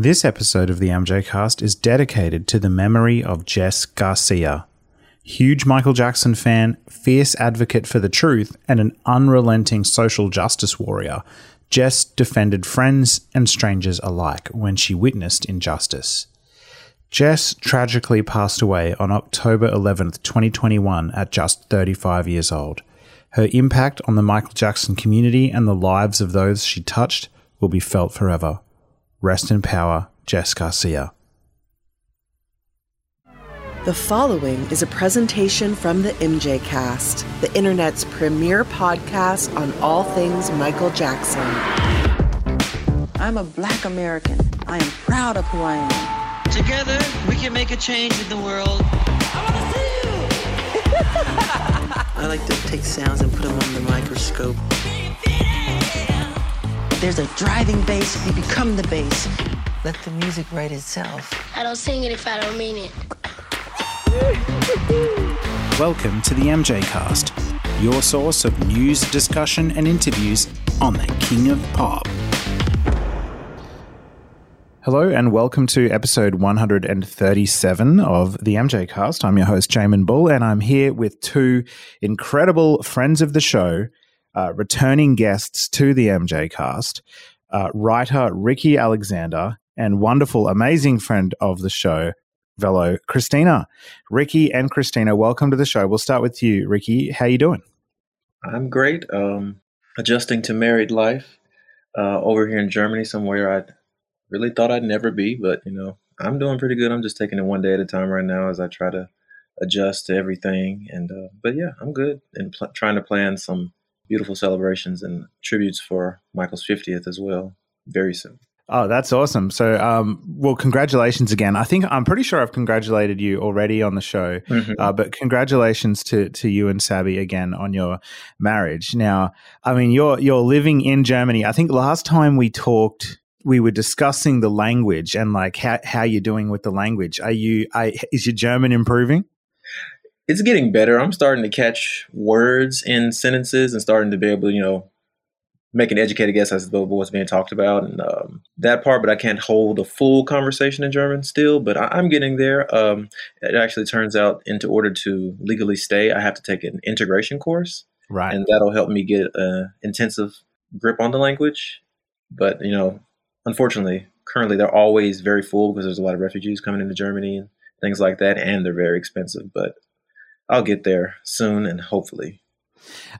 This episode of the MJ Cast is dedicated to the memory of Jess Garcia. Huge Michael Jackson fan, fierce advocate for the truth, and an unrelenting social justice warrior, Jess defended friends and strangers alike when she witnessed injustice. Jess tragically passed away on October 11th, 2021, at just 35 years old. Her impact on the Michael Jackson community and the lives of those she touched will be felt forever. Rest in power, Jess Garcia. The following is a presentation from the MJ Cast, the internet's premier podcast on all things Michael Jackson. I'm a black American. I am proud of who I am. Together, we can make a change in the world. I want to see you! I like to take sounds and put them on the microscope. There's a driving bass, you become the bass. Let the music write itself. I don't sing it if I don't mean it. Welcome to the MJ Cast, your source of news, discussion, and interviews on the King of Pop. Hello, and welcome to episode 137 of the MJ Cast. I'm your host, Jamon Bull, and I'm here with two incredible friends of the show, uh, returning guests to the MJ Cast, uh, writer Rickey Alexander, and wonderful, amazing friend of the show, Velo Kristina. Rickey and Kristina, welcome to the show. We'll start with you, Rickey. How you doing? I'm great. Um, adjusting to married life uh, over here in Germany, somewhere I really thought I'd never be, but you know, I'm doing pretty good. I'm just taking it one day at a time right now as I try to adjust to everything. And uh, but yeah, I'm good and pl- trying to plan some beautiful celebrations and tributes for Michael's 50th as well very soon. Oh, that's awesome. So, um, well, congratulations again. I think I'm pretty sure I've congratulated you already on the show, mm-hmm. uh, but congratulations to, to you and Sabi again on your marriage. Now, I mean, you're, you're living in Germany. I think last time we talked, we were discussing the language and like how, how you're doing with the language. Are you, I, is your German improving? It's getting better. I'm starting to catch words in sentences and starting to be able to, you know, make an educated guess as to what's being talked about and um, that part, but I can't hold a full conversation in German still, but I, am getting there. Um, it actually turns out, into order to legally stay, I have to take an integration course. Right. And that'll help me get an intensive grip on the language. But, you know, unfortunately, currently they're always very full because there's a lot of refugees coming into Germany and things like that, and they're very expensive. But I'll get there soon and hopefully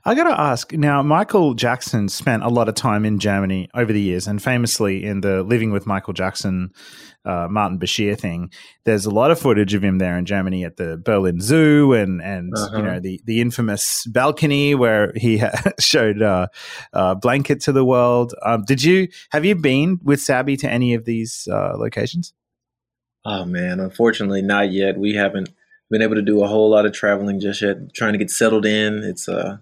I got to ask now. Michael Jackson spent a lot of time in Germany over the years, and famously in the Living with Michael Jackson, uh, Martin Bashir thing. There's a lot of footage of him there in Germany at the Berlin Zoo, and and uh-huh. you know the the infamous balcony where he showed uh, uh, blanket to the world. Um, did you have you been with Sabi to any of these uh, locations? Oh man, unfortunately, not yet. We haven't been able to do a whole lot of traveling just yet. Trying to get settled in. It's uh,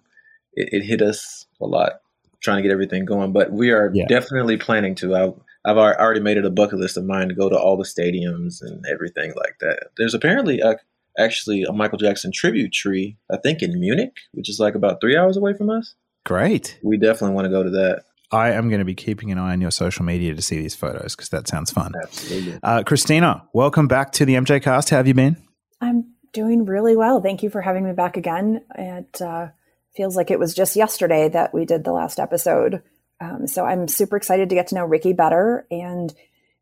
it, it hit us a lot trying to get everything going, but we are yeah. definitely planning to. I, I've already made it a bucket list of mine to go to all the stadiums and everything like that. There's apparently a, actually a Michael Jackson tribute tree, I think in Munich, which is like about three hours away from us. Great. We definitely want to go to that. I am going to be keeping an eye on your social media to see these photos because that sounds fun. Absolutely. Uh, Kristina, welcome back to the MJ Cast. How have you been? I'm doing really well. Thank you for having me back again. It uh, feels like it was just yesterday that we did the last episode. Um, so I'm super excited to get to know Rickey better. And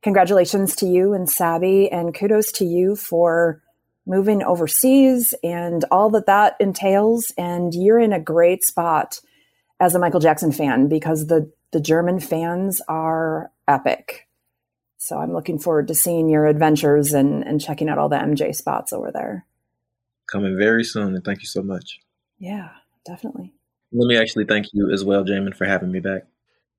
congratulations to you and Sabi, and kudos to you for moving overseas and all that that entails. And you're in a great spot as a Michael Jackson fan because the the German fans are epic. So I'm looking forward to seeing your adventures and, and checking out all the MJ spots over there coming very soon. And thank you so much. Yeah, definitely. Let me actually thank you as well, Jamon, for having me back.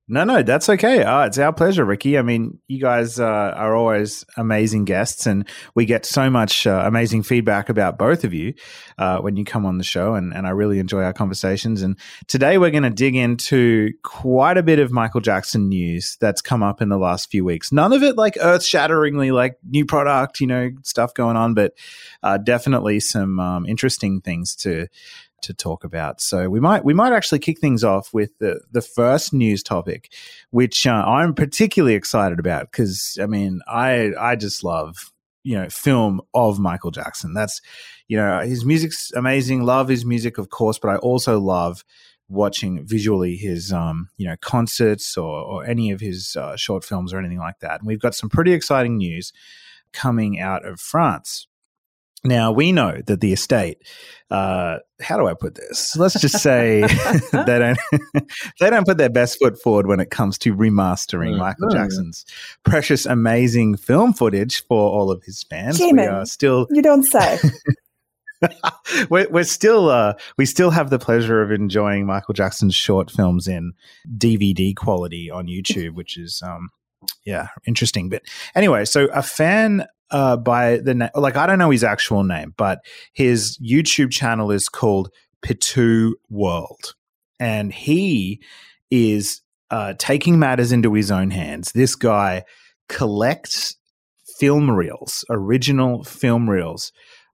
No, no, that's okay. Uh, it's our pleasure, Rickey. I mean, you guys uh, are always amazing guests, and we get so much uh, amazing feedback about both of you uh, when you come on the show, and, and I really enjoy our conversations. And today we're going to dig into quite a bit of Michael Jackson news that's come up in the last few weeks. None of it like earth shatteringly, like new product, you know, stuff going on, but uh, definitely some um, interesting things to to talk about. So we might we might actually kick things off with the the first news topic, which uh, I'm particularly excited about because I mean I I just love you know film of Michael Jackson. That's you know his music's amazing. Love his music, of course, but I also love watching visually his um you know concerts or, or any of his uh, short films or anything like that. And we've got some pretty exciting news coming out of France. Now we know that the estate. Uh, how do I put this? Let's just say they don't they don't put their best foot forward when it comes to remastering mm. Michael Jackson's precious, amazing film footage for all of his fans. We are still you don't say. we're, we're, still uh, we still have the pleasure of enjoying Michael Jackson's short films in DVD quality on YouTube, which is um, yeah interesting. But anyway, so a fan uh, by the name, like I don't know his actual name, but his YouTube channel is called Pitu World, and he is uh, taking matters into his own hands. This guy collects film reels, original film reels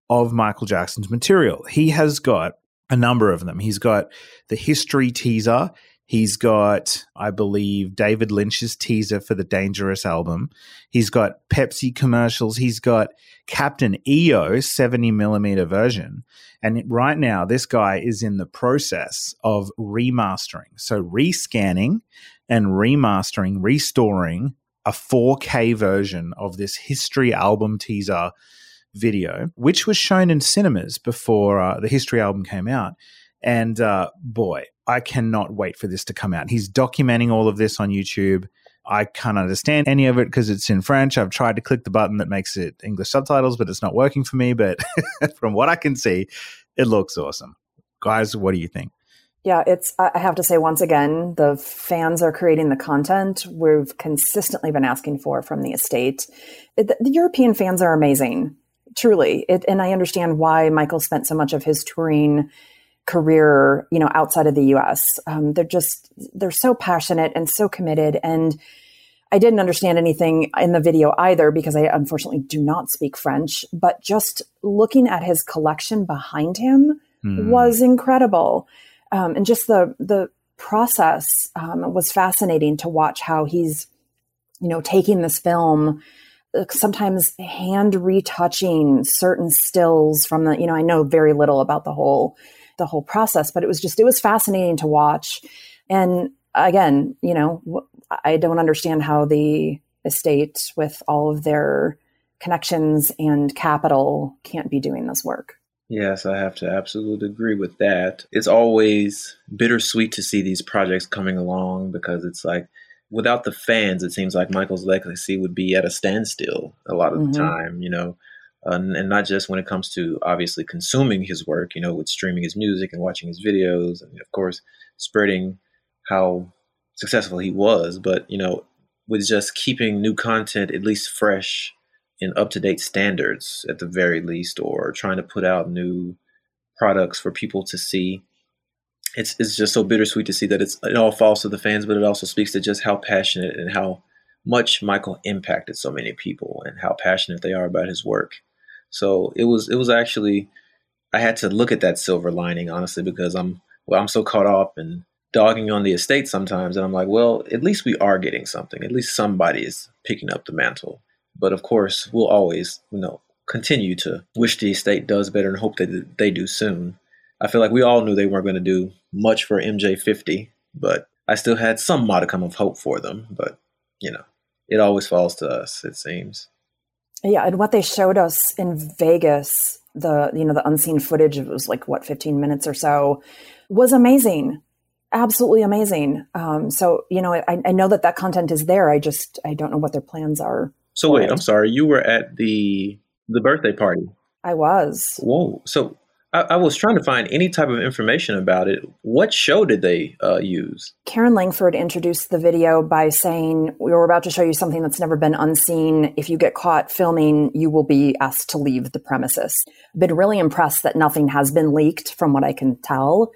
of Michael Jackson's material. He has got a number of them. He's got the history teaser. He's got, I believe, David Lynch's teaser for the Dangerous album. He's got Pepsi commercials. He's got Captain EO 70 millimeter version. And right now, this guy is in the process of remastering. So, rescanning and remastering, restoring a 4K version of this history album teaser video, which was shown in cinemas before uh, the history album came out. And uh, boy, I cannot wait for this to come out. He's documenting all of this on YouTube. I can't understand any of it because it's in French. I've tried to click the button that makes it English subtitles, but it's not working for me. But from what I can see, it looks awesome. Guys, what do you think? Yeah, it's, I have to say once again, the fans are creating the content we've consistently been asking for from the estate. The, the European fans are amazing, truly. It, and I understand why Michael spent so much of his touring career, you know, outside of the U.S. Um, they're just they're so passionate and so committed. And I didn't understand anything in the video either because I unfortunately do not speak French. But just looking at his collection behind him mm. was incredible, um, and just the the process um, was fascinating to watch how he's, you know, taking this film sometimes hand retouching certain stills from the you know i know very little about the whole the whole process. But it was just, it was fascinating to watch. And again, you know, I don't understand how the estate with all of their connections and capital can't be doing this work. Yes, I have to absolutely agree with that. It's always bittersweet to see these projects coming along because it's like without the fans, it seems like Michael's legacy would be at a standstill a lot of mm-hmm. the time, you know uh, and not just when it comes to obviously consuming his work, you know, with streaming his music and watching his videos, and of course spreading how successful he was, but you know, with just keeping new content at least fresh and up to date standards at the very least, or trying to put out new products for people to see. It's it's just so bittersweet to see that it's it all falls to the fans, but it also speaks to just how passionate and how much Michael impacted so many people and how passionate they are about his work. So it was it was actually I had to look at that silver lining honestly because I'm well I'm so caught up in dogging on the estate sometimes and I'm like, well, at least we are getting something. At least somebody is picking up the mantle. But of course, we'll always, you know, continue to wish the estate does better and hope that they do soon. I feel like we all knew they weren't going to do much for MJ50, but I still had some modicum of hope for them. But, you know, it always falls to us, it seems. Yeah, and what they showed us in Vegas, the you know the unseen footage, it was like what fifteen minutes or so, was amazing, absolutely amazing. Um, so you know, I, I know that that content is there. I just I don't know what their plans are. So wait, it. I'm sorry. You were at the the birthday party. I was. Whoa! So I, I, was trying to find any type of information about it. What show did they uh, use? Karen Langford introduced the video by saying, We were about to show you something that's never been unseen. If you get caught filming, you will be asked to leave the premises. Been really impressed that nothing has been leaked from what I can tell.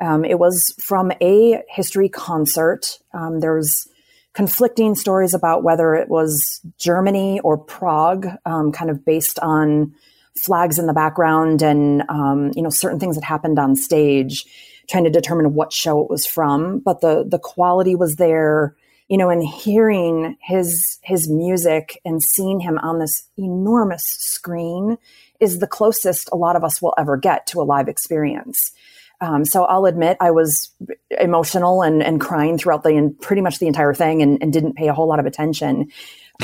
Um, it was from a history concert. Um, there's conflicting stories about whether it was Germany or Prague, um, kind of based on flags in the background and um, you know certain things that happened on stage, trying to determine what show it was from. But the the quality was there, you know, and hearing his his music and seeing him on this enormous screen is the closest a lot of us will ever get to a live experience. Um, so I'll admit I was emotional and, and crying throughout the and pretty much the entire thing and, and didn't pay a whole lot of attention.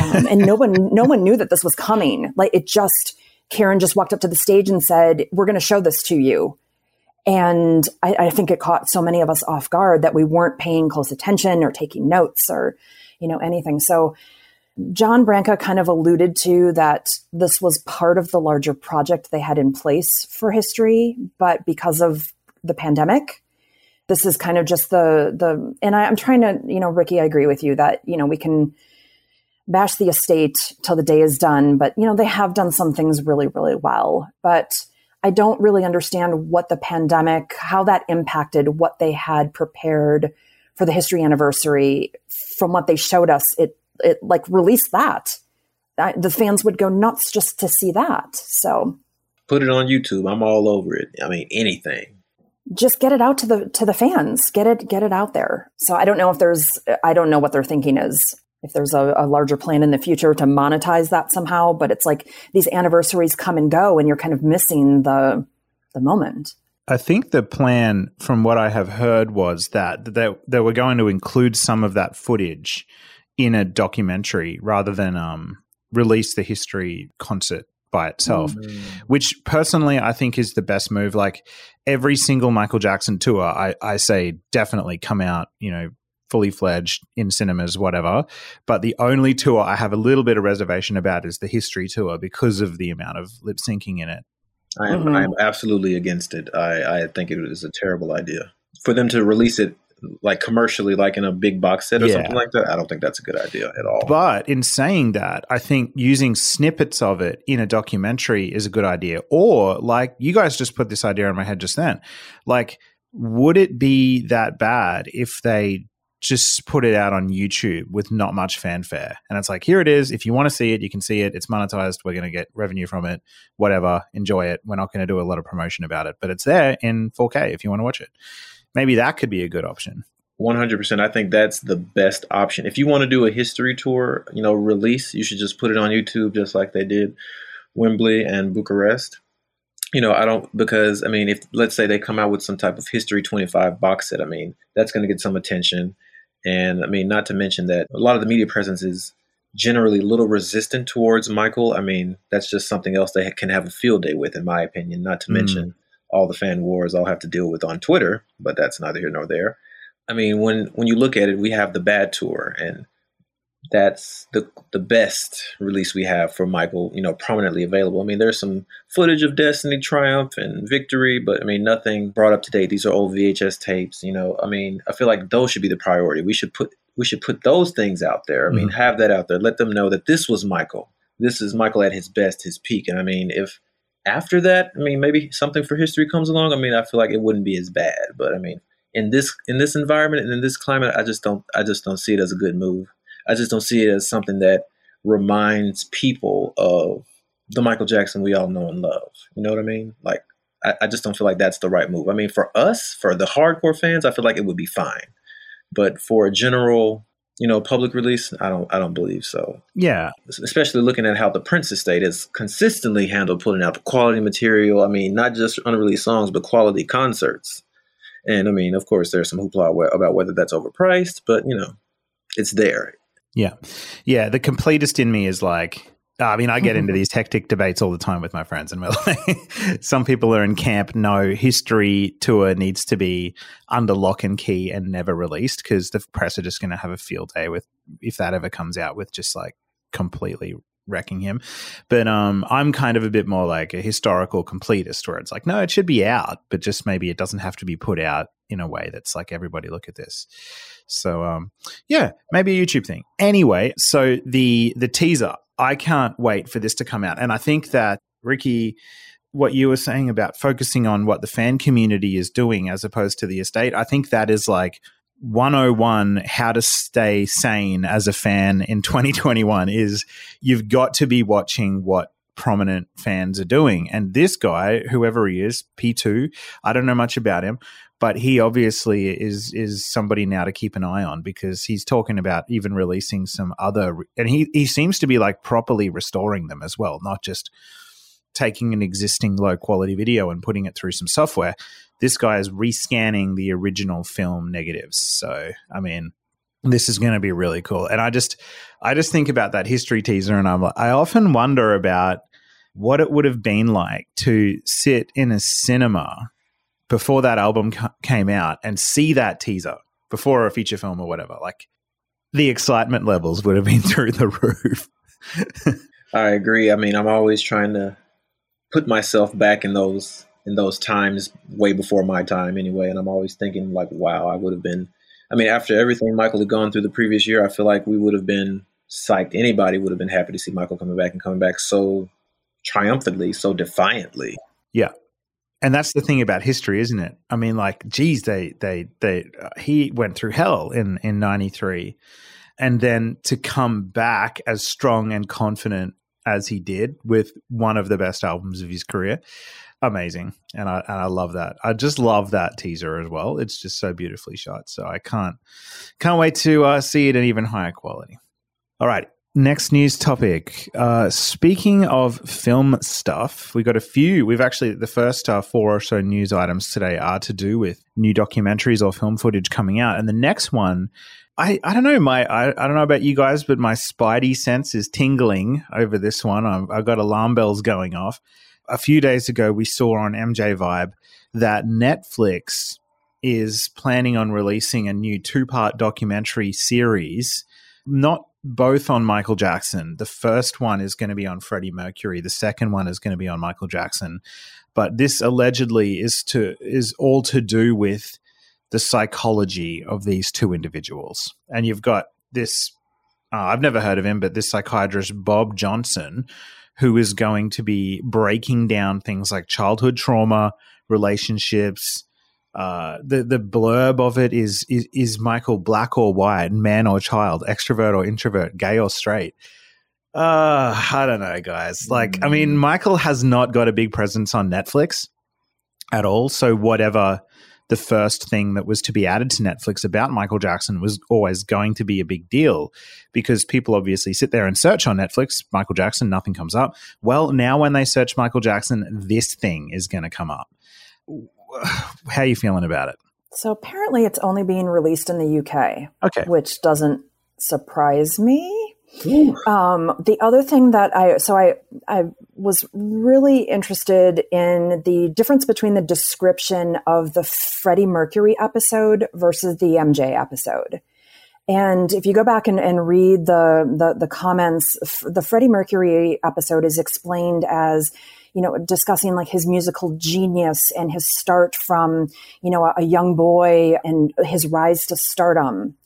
Um, and no one no one knew that this was coming. Like it just Karen just walked up to the stage and said, "We're going to show this to you." And I, I think it caught so many of us off guard that we weren't paying close attention or taking notes or you know anything. So John Branca kind of alluded to that this was part of the larger project they had in place for history, but because of the pandemic. This is kind of just the the and I, I'm trying to, you know, Rickey, I agree with you that, you know, we can bash the estate till the day is done, but you know, they have done some things really, really well. But I don't really understand what the pandemic, how that impacted what they had prepared for the history anniversary. From what they showed us, it it like released that. I, the fans would go nuts just to see that. So put it on YouTube. I'm all over it. I mean, anything just get it out to the to the fans get it get it out there so i don't know if there's i don't know what their thinking is if there's a, a, larger plan in the future to monetize that somehow but it's like these anniversaries come and go and you're kind of missing the the moment i think the plan from what i have heard was that they, they were going to include some of that footage in a documentary rather than um, release the history concert by itself, mm. which personally I think is the best move. Like every single Michael Jackson tour, I, I say definitely come out, you know, fully fledged in cinemas, whatever. But the only tour I have a little bit of reservation about is the history tour because of the amount of lip syncing in it. I am, mm-hmm. I am absolutely against it. I, I think it is a terrible idea for them to release it like commercially, like in a big box set or yeah. something like that, I don't think that's a good idea at all. But in saying that, I think using snippets of it in a documentary is a good idea. Or like you guys just put this idea in my head just then, like would it be that bad if they just put it out on YouTube with not much fanfare. And it's like, here it is. If you want to see it, you can see it. It's monetized. We're going to get revenue from it. Whatever. Enjoy it. We're not going to do a lot of promotion about it, but it's there in 4K if you want to watch it maybe that could be a good option. 100%. I think that's the best option. If you want to do a history tour, you know, release, you should just put it on YouTube just like they did Wembley and Bucharest. You know, I don't because I mean, if let's say they come out with some type of History 25 box set, I mean, that's going to get some attention. And I mean, not to mention that a lot of the media presence is generally a little resistant towards Michael. I mean, that's just something else they can have a field day with, in my opinion. Not to mm. mention all the fan wars I'll have to deal with on Twitter, but that's neither here nor there. I mean, when when you look at it, we have the Bad Tour, and that's the the best release we have for Michael. You know, prominently available. I mean, there's some footage of Destiny Triumph and Victory, but I mean, nothing brought up to date. These are old VHS tapes. You know, I mean, I feel like those should be the priority. We should put we should put those things out there. I mean, mm-hmm. have that out there. Let them know that this was Michael. This is Michael at his best, his peak. And I mean, if after that, I mean, maybe something for history comes along. I mean, I feel like it wouldn't be as bad, but I mean, in this in this environment and in this climate, I just don't I just don't see it as a good move. I just don't see it as something that reminds people of the Michael Jackson we all know and love. You know what I mean? Like, I, I just don't feel like that's the right move. I mean, for us, for the hardcore fans, I feel like it would be fine, but for a general you know, public release? I don't I don't believe so. Yeah. Especially looking at how the Prince estate has consistently handled putting out the quality material. I mean, not just unreleased songs, but quality concerts. And I mean, of course, there's some hoopla about whether that's overpriced, but you know, it's there. Yeah. Yeah. The completest in me is like, I mean, I get into these hectic debates all the time with my friends, and we're like, some people are in camp. No, history tour needs to be under lock and key and never released because the press are just going to have a field day with if that ever comes out with just like completely wrecking him. But um, I'm kind of a bit more like a historical completist, where it's like, no, it should be out, but just maybe it doesn't have to be put out in a way that's like everybody look at this. So um, yeah, maybe a YouTube thing. Anyway, so the the teaser I can't wait for this to come out. And I think that, Rickey, what you were saying about focusing on what the fan community is doing as opposed to the estate, I think that is like 101 how to stay sane as a fan in 2021 is you've got to be watching what prominent fans are doing. And this guy, whoever he is, P2, I don't know much about him, but he obviously is is somebody now to keep an eye on because he's talking about even releasing some other and he he seems to be like properly restoring them as well, not just taking an existing low quality video and putting it through some software. This guy is rescanning the original film negatives. So, I mean, this is going to be really cool. And I just I just think about that history teaser and I'm like I often wonder about what it would have been like to sit in a cinema before that album ca- came out and see that teaser before a feature film or whatever, like the excitement levels would have been through the roof. I agree. I mean, I'm always trying to put myself back in those in those times way before my time anyway, and I'm always thinking like, wow, I would have been. I mean, after everything Michael had gone through the previous year, I feel like we would have been psyched. Anybody would have been happy to see Michael coming back and coming back so triumphantly, so defiantly. Yeah and that's the thing about history, isn't it? I mean, like, geez, they they they uh, he went through hell in in '93, and then to come back as strong and confident as he did with one of the best albums of his career, amazing, and I and I love that. I just love that teaser as well. It's just so beautifully shot. So I can't can't wait to uh, see it in even higher quality. All right, Next news topic. Uh, speaking of film stuff, we got a few. We've actually, the first uh, four or so news items today are to do with new documentaries or film footage coming out. And the next one, I, I don't know, my I, I don't know about you guys, but my spidey sense is tingling over this one. I've, I've got alarm bells going off. A few days ago, we saw on MJ Vibe that Netflix is planning on releasing a new two part documentary series, not both on Michael Jackson. The first one is going to be on Freddie Mercury. The second one is going to be on Michael Jackson. But this allegedly is to is all to do with the psychology of these two individuals. And you've got this uh, I've never heard of him, but this psychiatrist Bob Johnson who is going to be breaking down things like childhood trauma, relationships, uh, the the blurb of it is, is is Michael black or white, man or child, extrovert or introvert, gay or straight. Uh, I don't know, guys. Like, I mean, mm. Michael has not got a big presence on Netflix at all. So whatever the first thing that was to be added to Netflix about Michael Jackson was always going to be a big deal because people obviously sit there and search on Netflix, Michael Jackson, nothing comes up. Well, now when they search Michael Jackson, this thing is going to come up how are you feeling about it? So apparently, it's only being released in the UK. Okay, which doesn't surprise me. Um, the other thing that I so I I was really interested in the difference between the description of the Freddie Mercury episode versus the MJ episode. And if you go back and, and read the, the, the comments, the Freddie Mercury episode is explained as you know, discussing like his musical genius and his start from, you know, a, a young boy and his rise to stardom.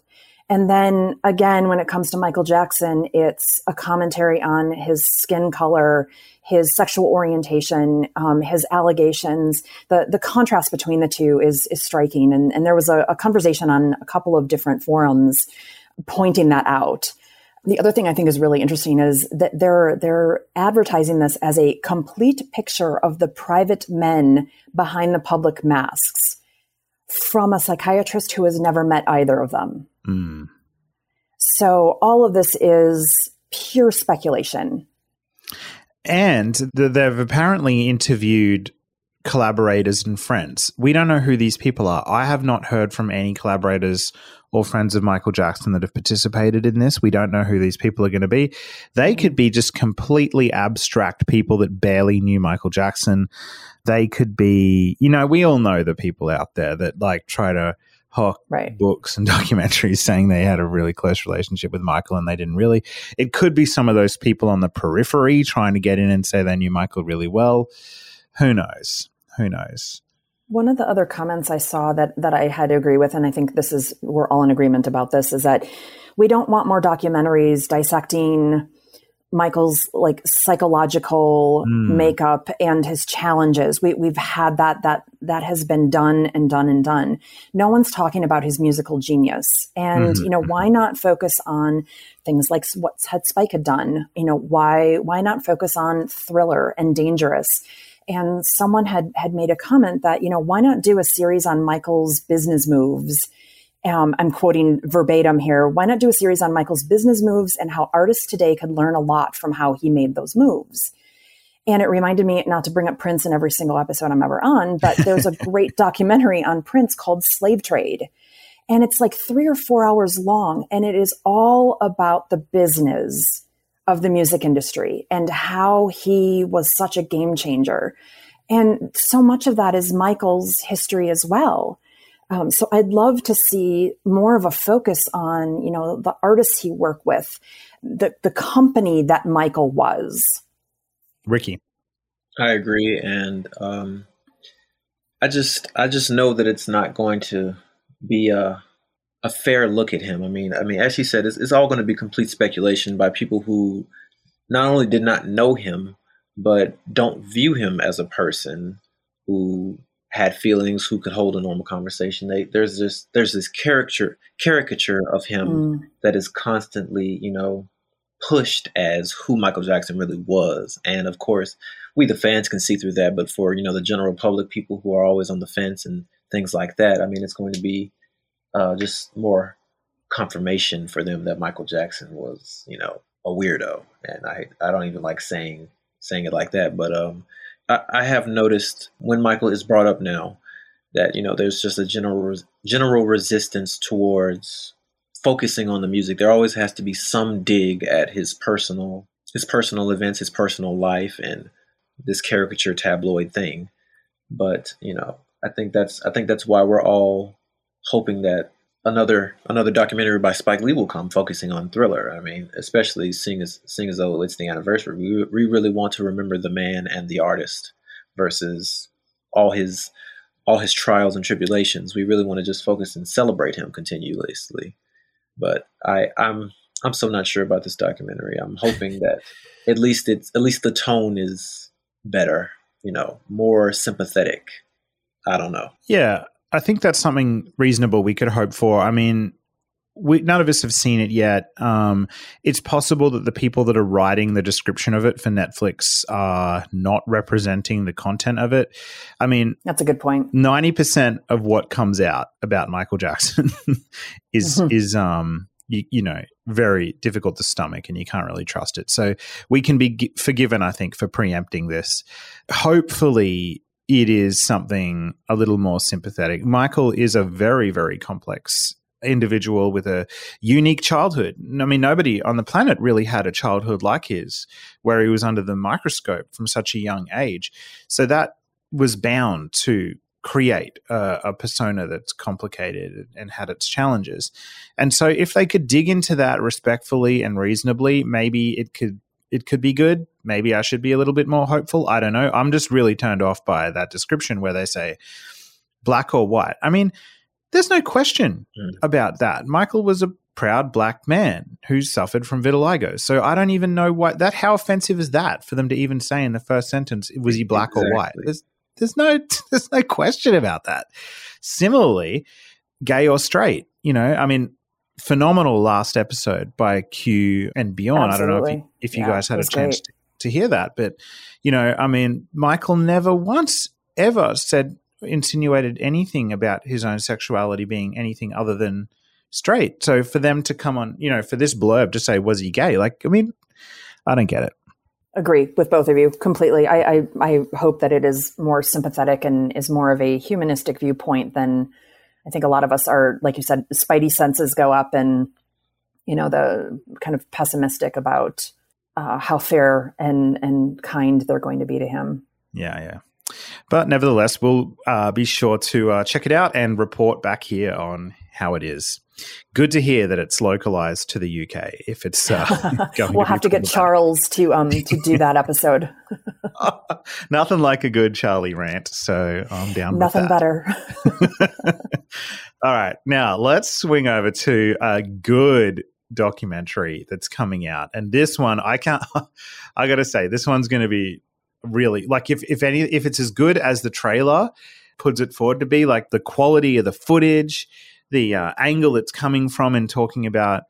And then again, when it comes to Michael Jackson, it's a commentary on his skin color, his sexual orientation, um, his allegations. The the contrast between the two is is striking. And, and there was a, a conversation on a couple of different forums pointing that out the other thing I think is really interesting is that they're they're advertising this as a complete picture of the private men behind the public masks from a psychiatrist who has never met either of them. Mm. So all of this is pure speculation. And they've apparently interviewed collaborators and friends. We don't know who these people are. I have not heard from any collaborators or friends of Michael Jackson that have participated in this. We don't know who these people are going to be. They could be just completely abstract people that barely knew Michael Jackson. They could be, you know, we all know the people out there that like try to hawk right. books and documentaries saying they had a really close relationship with Michael and they didn't really. It could be some of those people on the periphery trying to get in and say they knew Michael really well. Who knows? Who knows? One of the other comments I saw that that I had to agree with, and I think this is we're all in agreement about this, is that we don't want more documentaries dissecting Michael's like psychological Mm. makeup and his challenges. We, we've had that that that has been done and done and done. No one's talking about his musical genius, and Mhm. you know why not focus on things like what had Spike had done? You know why why not focus on Thriller and Dangerous? And someone had had made a comment that you know why not do a series on Michael's business moves? um, I'm quoting verbatim here. Why not do a series on Michael's business moves and how artists today could learn a lot from how he made those moves? And it reminded me not to bring up Prince in every single episode I'm ever on, but there's a great documentary on Prince called Slave Trade. And it's like three or four hours long, and it is all about the business of the music industry and how he was such a game changer. And so much of that is Michael's history as well. Um, so I'd love to see more of a focus on, you know, the artists he worked with, the the company that Michael was. Rickey. I agree, and um, I just I just know that it's not going to be a a fair look at him. I mean, I mean, as he said, it's, it's all going to be complete speculation by people who not only did not know him, but don't view him as a person who had feelings, who could hold a normal conversation. They, there's this there's this caricature caricature of him Mm. that is constantly, you know, pushed as who Michael Jackson really was. And of course, we the fans can see through that, but for, you know, the general public, people who are always on the fence and things like that, I mean, it's going to be uh, just more confirmation for them that Michael Jackson was, you know, a weirdo. And I, I don't even like saying saying it like that, but um, I, I have noticed when Michael is brought up now that you know there's just a general general resistance towards focusing on the music. There always has to be some dig at his personal his personal events, his personal life, and this caricature tabloid thing. But you know, I think that's I think that's why we're all hoping that another another documentary by Spike Lee will come focusing on Thriller. I mean, especially seeing as seeing as though it's the anniversary, we we really want to remember the man and the artist versus all his all his trials and tribulations. We really want to just focus and celebrate him continuously. But I I'm I'm so not sure about this documentary. I'm hoping that at least it's at least the tone is better, you know, more sympathetic. I don't know. Yeah, I think that's something reasonable we could hope for. I mean, we, none of us have seen it yet. Um, it's possible that the people that are writing the description of it for Netflix are not representing the content of it. I mean, That's a good point. ninety percent of what comes out about Michael Jackson is Mhm. is um you, you know very difficult to stomach and you can't really trust it. So we can be gi- forgiven, I think, for preempting this. Hopefully, it is something a little more sympathetic. Michael is a very very complex individual with a unique childhood. I mean, nobody on the planet really had a childhood like his, where he was under the microscope from such a young age. So that was bound to create a, a persona that's complicated and had its challenges. And so if they could dig into that respectfully and reasonably, maybe it could it could be good. Maybe I should be a little bit more hopeful. I don't know. I'm just really turned off by that description where they say black or white. I mean, there's no question Mm. about that. Michael was a proud black man who suffered from vitiligo. So I don't even know what that how offensive is that for them to even say in the first sentence was he black or white? There's there's no there's no question about that. Similarly, gay or straight, you know, I mean phenomenal last episode by Q and beyond. I don't know if you, if you Yeah, guys had a chance to, to hear that, but you know, I mean, Michael never once ever said insinuated anything about his own sexuality being anything other than straight. So for them to come on, you know, for this blurb to say was he gay? Like, I mean, I don't get it. Agree with both of you completely. I, I, I hope that it is more sympathetic and is more of a humanistic viewpoint than I think a lot of us are, like you said, spidey senses go up and, you know, the kind of pessimistic about uh, how fair and, and kind they're going to be to him. Yeah, yeah. But nevertheless, we'll uh, be sure to uh, check it out and report back here on how it is. Good to hear that it's localized to the UK. If it's uh, we'll to have to get Charles to um to do that episode. Nothing like a good Charlie rant. So I'm down. Nothing with that. better. All right, now let's swing over to a good documentary that's coming out, and this one I can't. I got to say, this one's going to be really like if if any if it's as good as the trailer puts it forward to be, like the quality of the footage, the uh, angle it's coming from, and talking about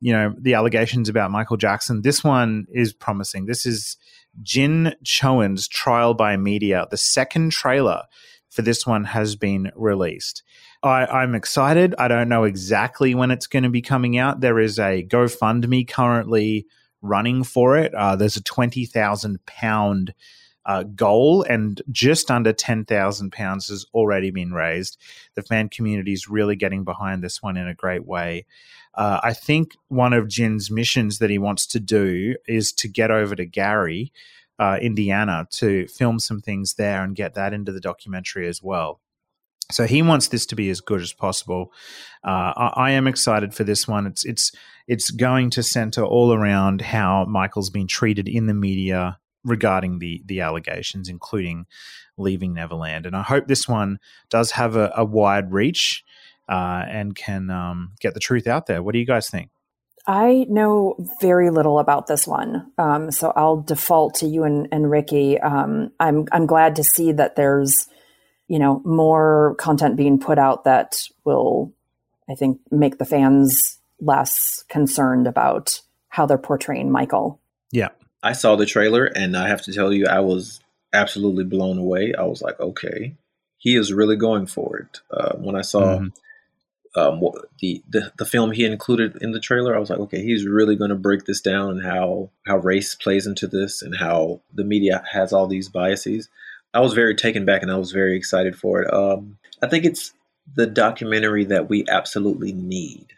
you know the allegations about Michael Jackson. This one is promising. This is Jin Chohan's trial by media. The second trailer for this one has been released. I, am excited. I don't know exactly when it's going to be coming out. There is a GoFundMe currently running for it. Uh, there's a twenty thousand pound uh, goal, and just under ten thousand pounds has already been raised. The fan community is really getting behind this one in a great way. Uh, I think one of Jin's missions that he wants to do is to get over to Gary, uh, Indiana, to film some things there and get that into the documentary as well. So he wants this to be as good as possible. Uh, I, I, am excited for this one. It's it's it's going to center all around how Michael's been treated in the media regarding the the allegations, including leaving Neverland. And I hope this one does have a, a wide reach uh, and can um, get the truth out there. What do you guys think? I know very little about this one, um, so I'll default to you and, and Rickey. Um, I'm I'm glad to see that there's you know more content being put out that will, I think, make the fans less concerned about how they're portraying Michael. Yeah, I saw the trailer, and I have to tell you, I was absolutely blown away. I was like, okay, he is really going for it. Uh, when I saw. Mm-hmm um, the, the the film he included in the trailer, I was like, okay, he's really going to break this down and how how race plays into this and how the media has all these biases. I was very taken back and I was very excited for it. Um, I think it's the documentary that we absolutely need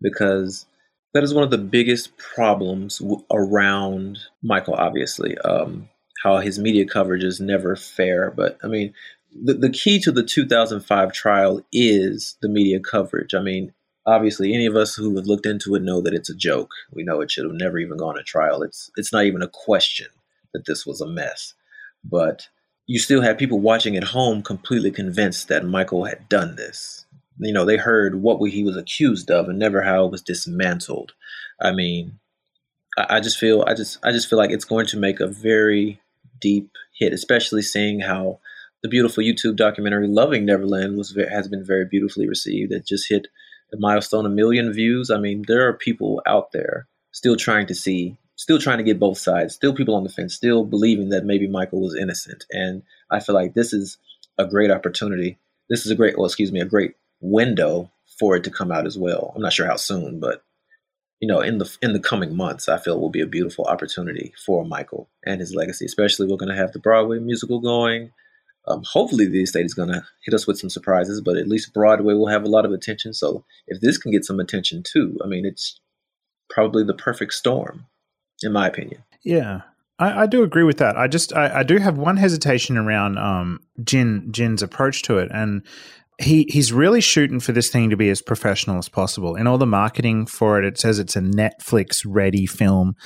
because that is one of the biggest problems w- around Michael. Obviously, um, how his media coverage is never fair. But I mean, the, the key to the 2005 trial is the media coverage. I mean, obviously, any of us who have looked into it know that it's a joke. We know it should have never even gone to trial. It's it's not even a question that this was a mess. But you still had people watching at home completely convinced that Michael had done this. You know, they heard what he was accused of and never how it was dismantled. I mean, I, just feel I just I just feel like it's going to make a very deep hit, especially seeing how the beautiful YouTube documentary "Loving Neverland" was has been very beautifully received. It just hit a milestone, a million views. I mean, there are people out there still trying to see, still trying to get both sides, still people on the fence, still believing that maybe Michael was innocent. And I feel like this is a great opportunity. This is a great, well, excuse me, a great window for it to come out as well. I'm not sure how soon, but you know, in the in the coming months, I feel will be a beautiful opportunity for Michael and his legacy. Especially, we're going to have the Broadway musical going. Um, hopefully, the estate is going to hit us with some surprises, but at least Broadway will have a lot of attention. So, if this can get some attention too, I mean, it's probably the perfect storm, in my opinion. Yeah, I, I do agree with that. I just I, I do have one hesitation around um, Jin Jin's approach to it, and he he's really shooting for this thing to be as professional as possible. In all the marketing for it, it says it's a Netflix ready film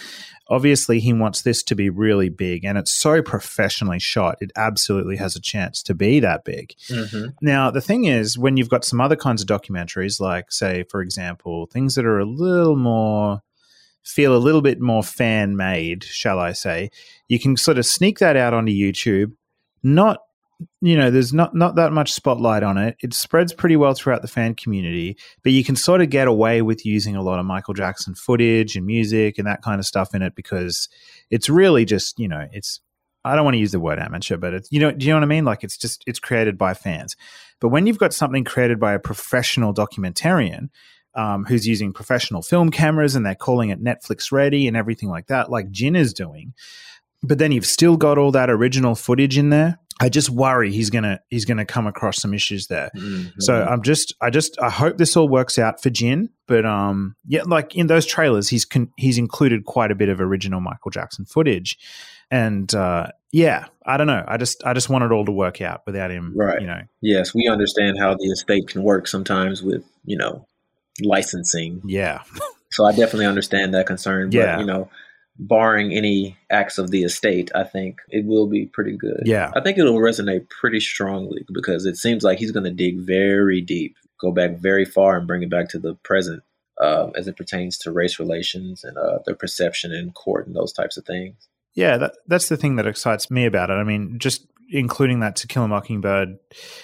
obviously he wants this to be really big and it's so professionally shot it absolutely has a chance to be that big mm-hmm. now the thing is when you've got some other kinds of documentaries like say for example things that are a little more feel a little bit more fan made shall i say you can sort of sneak that out onto youtube not you know, there's not not that much spotlight on it. It spreads pretty well throughout the fan community, but you can sort of get away with using a lot of Michael Jackson footage and music and that kind of stuff in it because it's really just, you know, it's I don't want to use the word amateur, but it's you know, do you know what I mean? Like it's just it's created by fans. But when you've got something created by a professional documentarian, um, who's using professional film cameras and they're calling it Netflix ready and everything like that, like Jin is doing. But then you've still got all that original footage in there I just worry he's gonna he's gonna come across some issues there. Mm-hmm. So I'm just I just I hope this all works out for Jin. But um yeah, like in those trailers, he's con- he's included quite a bit of original Michael Jackson footage, and uh, yeah, I don't know. I just I just want it all to work out without him. Right. You know. Yes, we understand how the estate can work sometimes with you know licensing. Yeah. so I definitely understand that concern. But, yeah. You know barring any acts of the estate, I think it will be pretty good. Yeah. I think it'll resonate pretty strongly because it seems like he's going to dig very deep, go back very far, and bring it back to the present um, as it pertains to race relations and uh, their perception in court and those types of things. Yeah, that, that's the thing that excites me about it. I mean, just including that To Kill a Mockingbird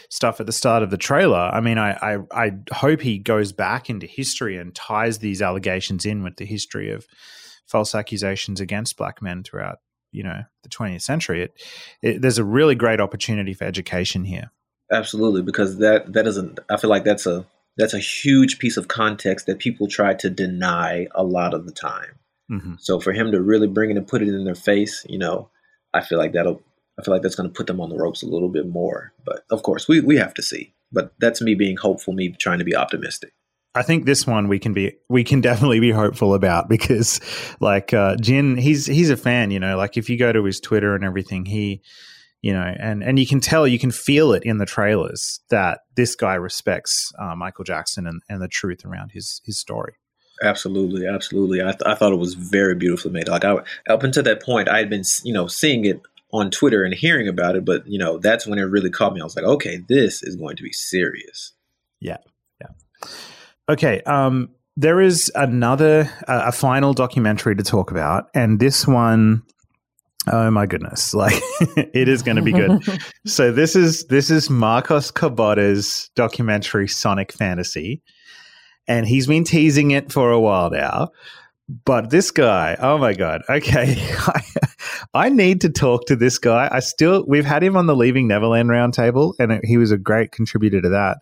stuff at the start of the trailer. I mean, I, I, I hope he goes back into history and ties these allegations in with the history of false accusations against black men throughout, you know, the 20th century. It, it there's a really great opportunity for education here. Absolutely, because that that doesn't. I feel like that's a that's a huge piece of context that people try to deny a lot of the time. Mm-hmm. So for him to really bring it and put it in their face, you know, I feel like that'll I feel like that's going to put them on the ropes a little bit more. But of course, we we have to see. But that's me being hopeful, me trying to be optimistic. I think this one we can be we can definitely be hopeful about because like uh Jin he's he's a fan, you know, like if you go to his Twitter and everything, he you know, and and you can tell, you can feel it in the trailers that this guy respects uh, Michael Jackson and, and the truth around his his story. Absolutely, absolutely. I, th- I thought it was very beautifully made. Like I, up until that point, I had been, you know, seeing it on Twitter and hearing about it, but you know, that's when it really caught me. I was like, okay, this is going to be serious. Yeah, yeah. Okay, um, there is another, uh, a final documentary to talk about, and this one Oh my goodness! Like it is going to be good. so this is this is Marcos Cabotá's documentary Sonic Fantasy, and he's been teasing it for a while now. But this guy, oh my god! Okay, I, I need to talk to this guy. I still we've had him on the Leaving Neverland roundtable, and he was a great contributor to that.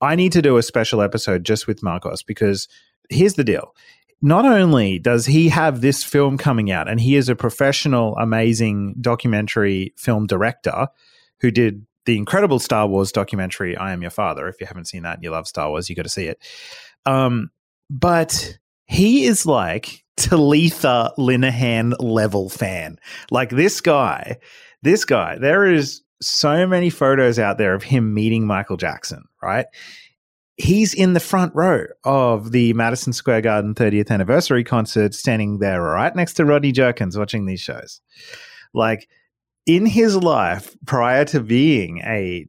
I need to do a special episode just with Marcos because here's the deal not only does he have this film coming out, and he is a professional, amazing documentary film director who did the incredible Star Wars documentary, I Am Your Father. If you haven't seen that and you love Star Wars, you got to see it. Um, but he is like Talitha Linehan level fan. Like this guy, this guy, there is so many photos out there of him meeting Michael Jackson, right? he's in the front row of the Madison Square Garden 30th anniversary concert, standing there right next to Rodney Jerkins watching these shows. Like in his life, prior to being a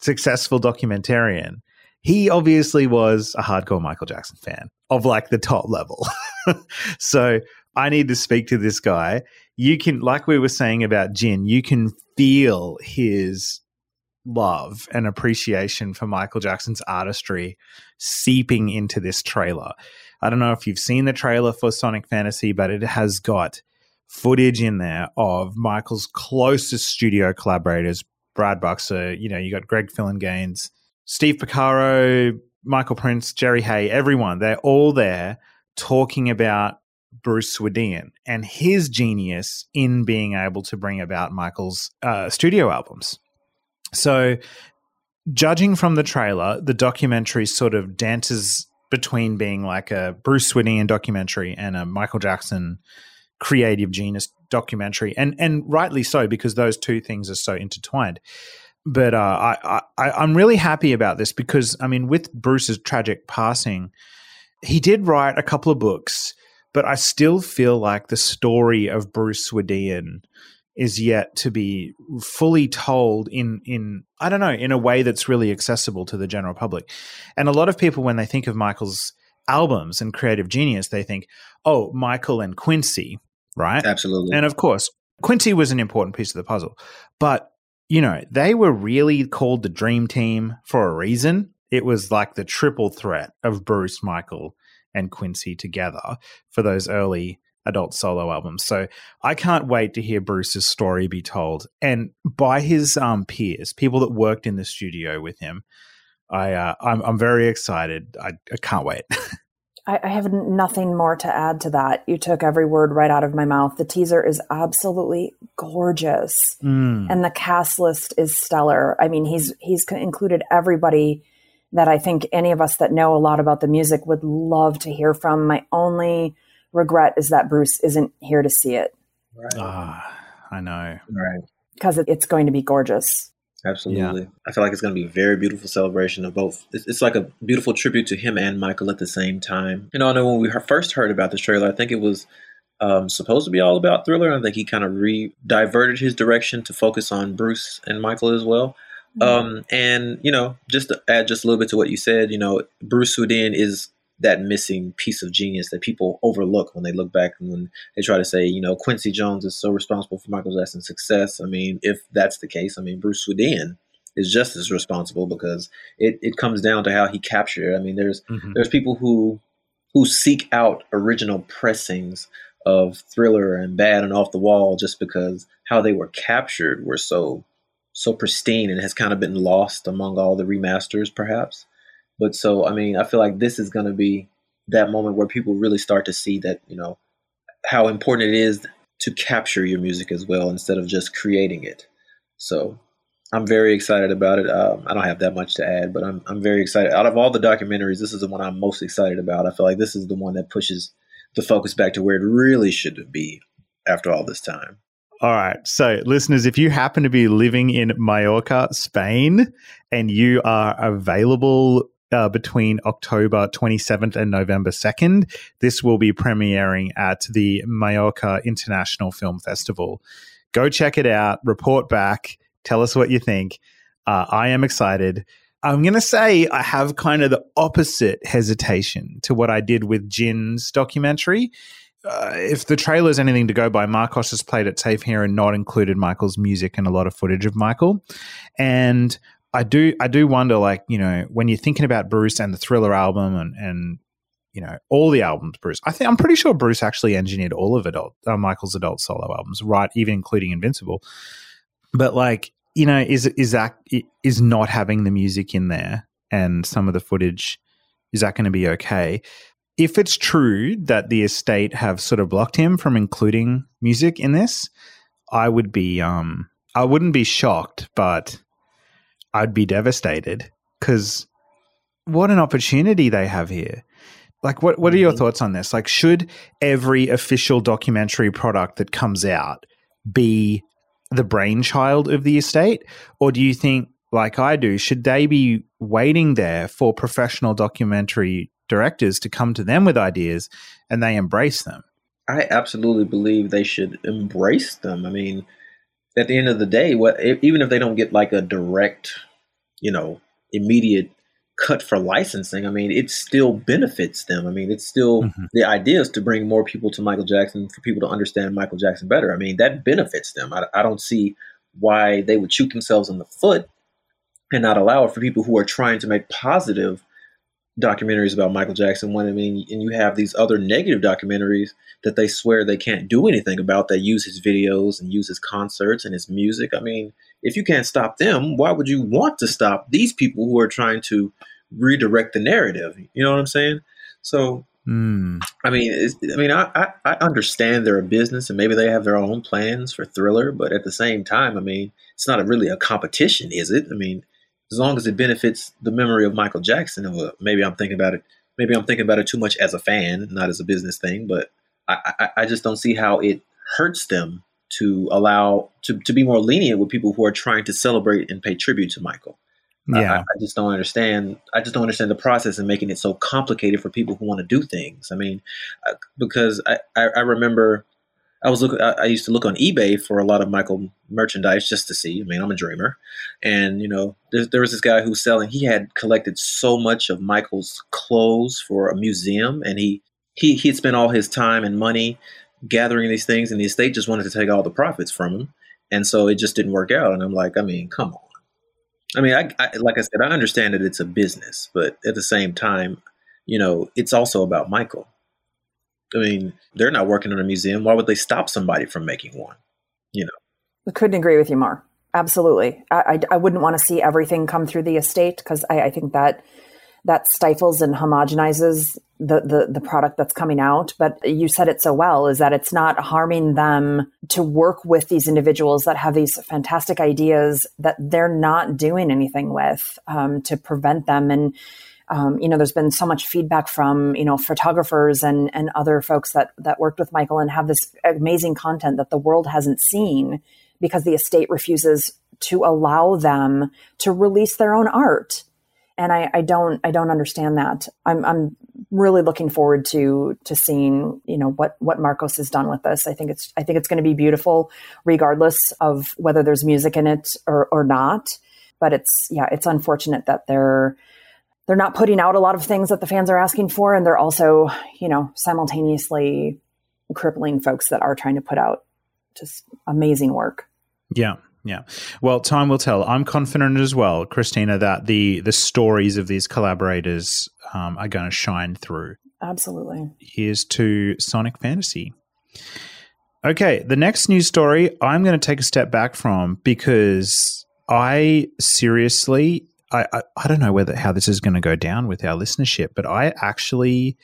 successful documentarian, he obviously was a hardcore Michael Jackson fan of like the top level. so I need to speak to this guy. You can, like we were saying about Jin, you can feel his love and appreciation for Michael Jackson's artistry seeping into this trailer. I don't know if you've seen the trailer for Sonic Fantasy, but it has got footage in there of Michael's closest studio collaborators, Brad Buxer, you know, you got Greg Phillinganes, Steve Porcaro, Michael Prince, Jerry Hay, everyone. They're all there talking about Bruce Swedien and his genius in being able to bring about Michael's uh, studio albums. So, judging from the trailer, the documentary sort of dances between being like a Bruce Swedien documentary and a Michael Jackson creative genius documentary, and and rightly so because those two things are so intertwined. But uh, I, I I'm really happy about this because I mean, with Bruce's tragic passing, he did write a couple of books, but I still feel like the story of Bruce Swedien is yet to be fully told in in I don't know in a way that's really accessible to the general public. And a lot of people when they think of Michael's albums and creative genius they think, "Oh, Michael and Quincy," right? Absolutely. And of course, Quincy was an important piece of the puzzle. But, you know, they were really called the dream team for a reason. It was like the triple threat of Bruce, Michael, and Quincy together for those early adult solo albums. So I can't wait to hear Bruce's story be told, and by his um, peers, people that worked in the studio with him. I uh, I'm, I'm very excited. I, I can't wait. I, I have nothing more to add to that. You took every word right out of my mouth. The teaser is absolutely gorgeous, mm. and the cast list is stellar. I mean, he's he's included everybody that I think any of us that know a lot about the music would love to hear from. My only regret is that Bruce isn't here to see it. Right. Ah, I know. Right. Because it's going to be gorgeous. Absolutely. Yeah. I feel like it's going to be a very beautiful celebration of both. It's, it's, like a beautiful tribute to him and Michael at the same time. You know, I know when we first heard about this trailer, I think it was um, supposed to be all about Thriller. I think he kind of re diverted his direction to focus on Bruce and Michael as well. Mm-hmm. Um, and, you know, just to add just a little bit to what you said, you know, Bruce Swedien is that missing piece of genius that people overlook when they look back and when they try to say, you know, Quincy Jones is so responsible for Michael Jackson's success. I mean, if that's the case, I mean, Bruce Swedien is just as responsible because it, it comes down to how he captured it. I mean, there's mm-hmm. there's people who who seek out original pressings of Thriller and Bad and Off the Wall just because how they were captured were so so pristine and has kind of been lost among all the remasters, perhaps. But so, I mean, I feel like this is going to be that moment where people really start to see that, you know, how important it is to capture your music as well instead of just creating it. So I'm very excited about it. Um, I don't have that much to add, but I'm, I'm very excited. Out of all the documentaries, this is the one I'm most excited about. I feel like this is the one that pushes the focus back to where it really should be after all this time. All right. So, listeners, if you happen to be living in Mallorca, Spain, and you are available uh, between October 27th and November 2nd, this will be premiering at the Mallorca International Film Festival. Go check it out, report back, tell us what you think. Uh, I am excited. I'm going to say I have kind of the opposite hesitation to what I did with Jin's documentary uh, if the trailer is anything to go by, Marcos has played it safe here and not included Michael's music and a lot of footage of Michael. And I do, I do wonder, like you know, when you're thinking about Bruce and the Thriller album and and you know all the albums, Bruce. I think I'm pretty sure Bruce actually engineered all of adult uh, Michael's adult solo albums, right? Even including Invincible. But like you know, is is that is not having the music in there and some of the footage is that going to be okay? If it's true that the estate have sort of blocked him from including music in this, I would be um I wouldn't be shocked, but I'd be devastated because what an opportunity they have here. Like what what are your mm-hmm. thoughts on this? Like should every official documentary product that comes out be the brainchild of the estate or do you think like I do should they be waiting there for professional documentary directors to come to them with ideas and they embrace them. I absolutely believe they should embrace them. I mean, at the end of the day, what even if they don't get like a direct, you know, immediate cut for licensing, I mean, it still benefits them. I mean, it's still mm-hmm. the idea is to bring more people to Michael Jackson for people to understand Michael Jackson better. I mean, that benefits them. I, I don't see why they would shoot themselves in the foot and not allow it for people who are trying to make positive documentaries about Michael Jackson when I mean and you have these other negative documentaries that they swear they can't do anything about that use his videos and use his concerts and his music. I mean, if you can't stop them, why would you want to stop these people who are trying to redirect the narrative? You know what I'm saying? So mm. I mean, I mean, I, I, I understand they're a business and maybe they have their own plans for Thriller, but at the same time, I mean, it's not a, really a competition, is it? I mean, as long as it benefits the memory of Michael Jackson. Well, maybe I'm thinking about it. Maybe I'm thinking about it too much as a fan, not as a business thing. But I, I, I just don't see how it hurts them to allow to, to be more lenient with people who are trying to celebrate and pay tribute to Michael. Yeah, I, I, just don't understand. I just don't understand the process and making it so complicated for people who want to do things. I mean, uh, because I, I, I remember I was looking. I, used to look on eBay for a lot of Michael merchandise just to see. I mean, I'm a dreamer, and you know, there, there was this guy who was selling. He had collected so much of Michael's clothes for a museum, and he he he had spent all his time and money gathering these things, and the estate just wanted to take all the profits from him, and so it just didn't work out. And I'm like, I mean, come on. I mean, I, I like I said, I understand that it's a business, but at the same time, you know, it's also about Michael I mean, they're not working on a museum. Why would they stop somebody from making one? You know. I couldn't agree with you more. Absolutely. I, I, I wouldn't want to see everything come through the estate because I, I, think that that stifles and homogenizes the, the, the product that's coming out. But you said it so well is that it's not harming them to work with these individuals that have these fantastic ideas that they're not doing anything with um, to prevent them. And um, you know, there's been so much feedback from you know photographers and and other folks that that worked with Michael and have this amazing content that the world hasn't seen because the estate refuses to allow them to release their own art. And I, I don't I don't understand that. I'm I'm really looking forward to to seeing you know what what Marcos has done with this. I think it's I think it's going to be beautiful, regardless of whether there's music in it or or not. But it's yeah, it's unfortunate that they're they're not putting out a lot of things that the fans are asking for, and they're also, you know, simultaneously crippling folks that are trying to put out just amazing work. Yeah. Yeah. Well, time will tell. I'm confident as well, Kristina, that the the stories of these collaborators um, are going to shine through. Absolutely. Here's to Sonic Fantasy. Okay, the next news story I'm going to take a step back from because I seriously, I, I, I don't know whether how this is going to go down with our listenership, but I actually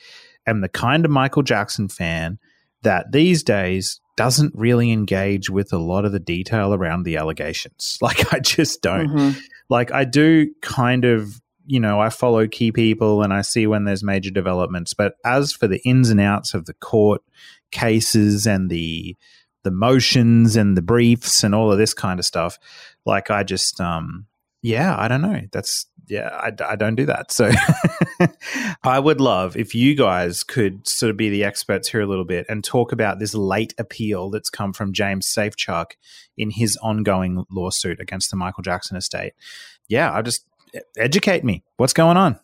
am the kind of Michael Jackson fan that these days doesn't really engage with a lot of the detail around the allegations. Like I just don't. Mm-hmm. Like I do kind of, you know, I follow key people and I see when there's major developments, but as for the ins and outs of the court cases and the the motions and the briefs and all of this kind of stuff, like I just um yeah, I don't know. That's yeah, I, I don't do that. So I would love if you guys could sort of be the experts here a little bit and talk about this late appeal that's come from James Safechuck in his ongoing lawsuit against the Michael Jackson estate. Yeah, I just educate me. What's going on?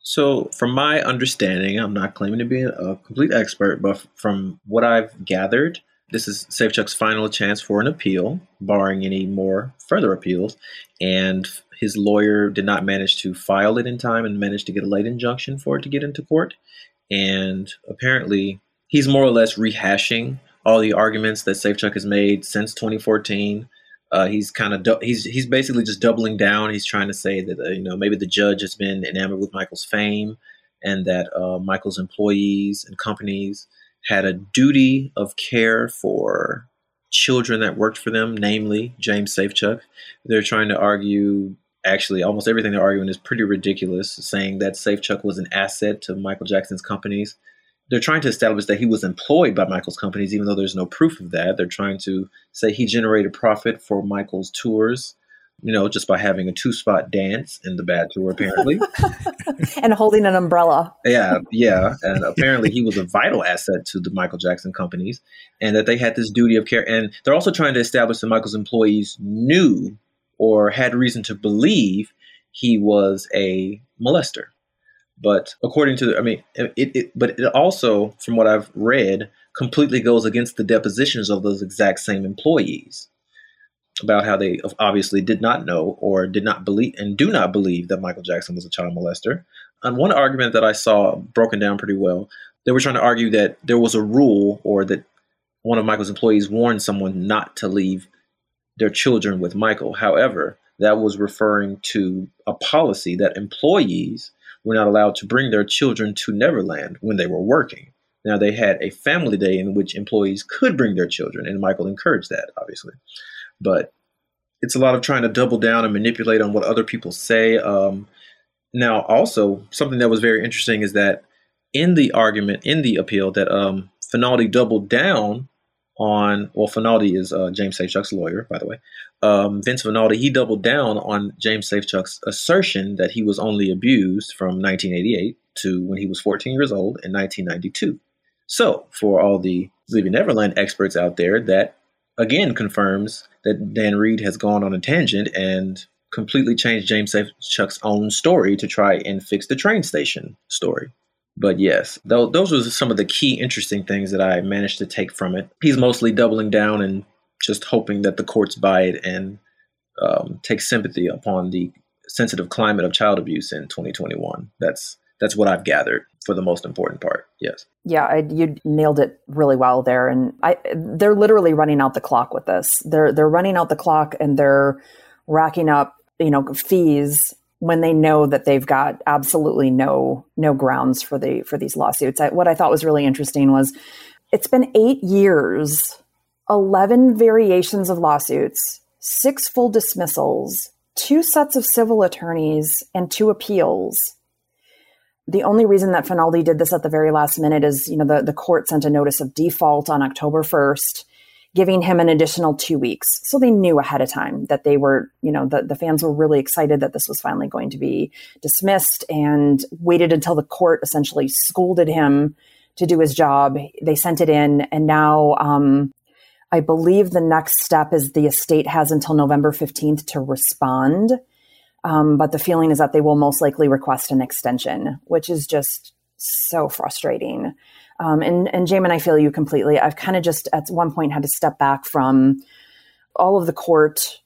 So, from my understanding, I'm not claiming to be a complete expert, but from what I've gathered, this is Safechuck's final chance for an appeal, barring any more further appeals. And his lawyer did not manage to file it in time and managed to get a late injunction for it to get into court. And apparently, he's more or less rehashing all the arguments that Safechuck has made since 2014. Uh, he's kind of du- he's he's basically just doubling down. He's trying to say that uh, you know maybe the judge has been enamored with Michael's fame, and that uh, Michael's employees and companies had a duty of care for children that worked for them, namely James Safechuck. They're trying to argue actually almost everything they're arguing is pretty ridiculous, saying that Safechuck was an asset to Michael Jackson's companies. They're trying to establish that he was employed by Michael's companies, even though there's no proof of that. They're trying to say he generated profit for Michael's tours, you know, just by having a two spot dance in the bad tour, apparently. and holding an umbrella. yeah, yeah. And apparently he was a vital asset to the Michael Jackson companies and that they had this duty of care. And they're also trying to establish that Michael's employees knew or had reason to believe he was a molester. But according to, I mean, it, it, but it also, from what I've read, completely goes against the depositions of those exact same employees about how they obviously did not know or did not believe and do not believe that Michael Jackson was a child molester. And one argument that I saw broken down pretty well, they were trying to argue that there was a rule or that one of Michael's employees warned someone not to leave their children with Michael. However, that was referring to a policy that employees were not allowed to bring their children to Neverland when they were working. Now, they had a family day in which employees could bring their children, and Michael encouraged that, obviously. But it's a lot of trying to double down and manipulate on what other people say. Um, now, also, something that was very interesting is that in the argument, in the appeal, that um, Finaldi doubled down on well, Finaldi is uh, James Safechuck's lawyer, by the way. Um, Vince Finaldi he doubled down on James Safechuck's assertion that he was only abused from 1988 to when he was 14 years old in 1992. So, for all the Leaving Neverland experts out there, that again confirms that Dan Reed has gone on a tangent and completely changed James Safechuck's own story to try and fix the train station story. But yes, th- those were some of the key interesting things that I managed to take from it. He's mostly doubling down and just hoping that the courts buy it and um, take sympathy upon the sensitive climate of child abuse in 2021. That's that's what I've gathered for the most important part. Yes. Yeah, I, you nailed it really well there, and I they're literally running out the clock with this. They're they're running out the clock and they're racking up you know fees when they know that they've got absolutely no no grounds for the for these lawsuits. I, what I thought was really interesting was it's been eight years, eleven variations of lawsuits, six full dismissals, two sets of civil attorneys, and two appeals. The only reason that Finaldi did this at the very last minute is, you know, the, the court sent a notice of default on October 1st giving him an additional two weeks. So they knew ahead of time that they were, you know, the, the fans were really excited that this was finally going to be dismissed and waited until the court essentially scolded him to do his job. They sent it in, and now um, I believe the next step is the estate has until November 15th to respond. Um, but the feeling is that they will most likely request an extension, which is just so frustrating. Um, and and Jamon, I feel you completely. I've kind of just at one point had to step back from all of the court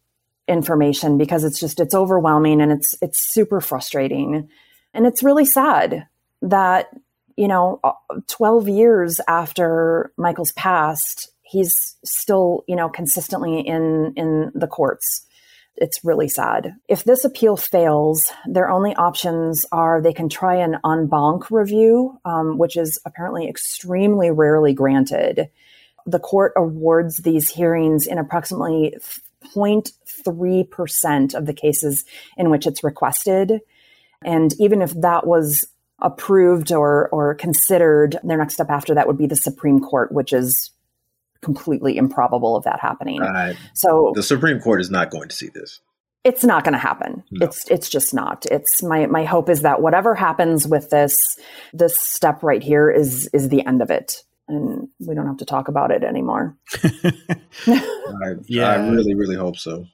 information because it's just it's overwhelming and it's it's super frustrating, and it's really sad that you know, uh, 12 years after Michael's passed, he's still, you know, consistently in in the courts. It's really sad. If this appeal fails, their only options are they can try an en banc review, um, which is apparently extremely rarely granted. The court awards these hearings in approximately 0.3% of the cases in which it's requested. And even if that was approved or or considered, their next step after that would be the Supreme Court, which is completely improbable of that happening. Uh, so the Supreme Court is not going to see this. It's not going to happen. No. It's it's just not. It's my my hope is that whatever happens with this this step right here is is the end of it and we don't have to talk about it anymore. I, yeah, I really, really hope so.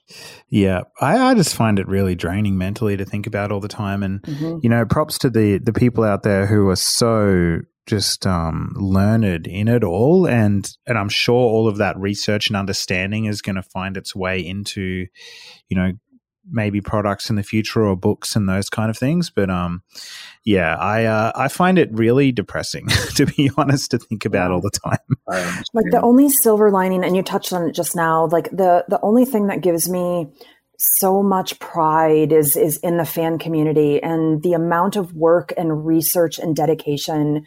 Yeah, I, I, just find it really draining mentally to think about all the time, and mm-hmm. you know, props to the the people out there who are so just um, learned in it all, and and I'm sure all of that research and understanding is going to find its way into, you know, maybe products in the future or books and those kind of things. But um, yeah, I uh, I find it really depressing to be honest to think about all the time. Like the only silver lining, and you touched on it just now. Like the the only thing that gives me so much pride is is in the fan community and the amount of work and research and dedication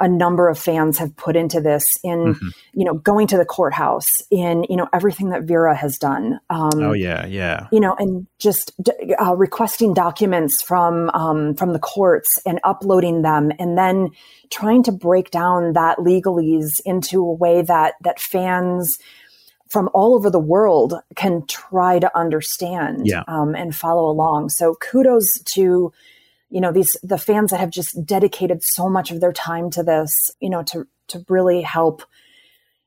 a number of fans have put into this in mm-hmm. you know going to the courthouse in you know everything that vera has done um, oh yeah yeah you know and just uh, requesting documents from um, from the courts and uploading them and then trying to break down that legalese into a way that that fans from all over the world can try to understand yeah. um, and follow along so kudos to you know these the fans that have just dedicated so much of their time to this you know to to really help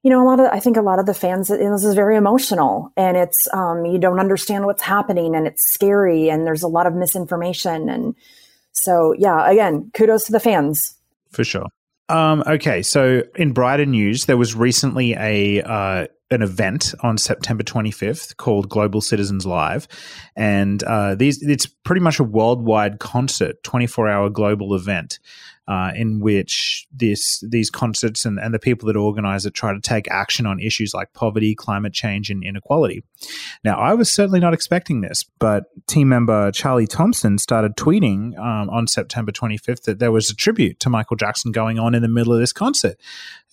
you know a lot of i think a lot of the fans this is very emotional and it's um, you don't understand what's happening and it's scary and there's a lot of misinformation. And so yeah again kudos to the fans. For sure. Um, okay. So in brighter news there was recently a uh, an event on September 25th called Global Citizens Live, and uh, these it's pretty much a worldwide concert, 24 hour global event uh, in which this these concerts and, and the people that organize it try to take action on issues like poverty, climate change, and inequality. Now, I was certainly not expecting this, but team member Charlie Thompson started tweeting um, on September 25th that there was a tribute to Michael Jackson going on in the middle of this concert,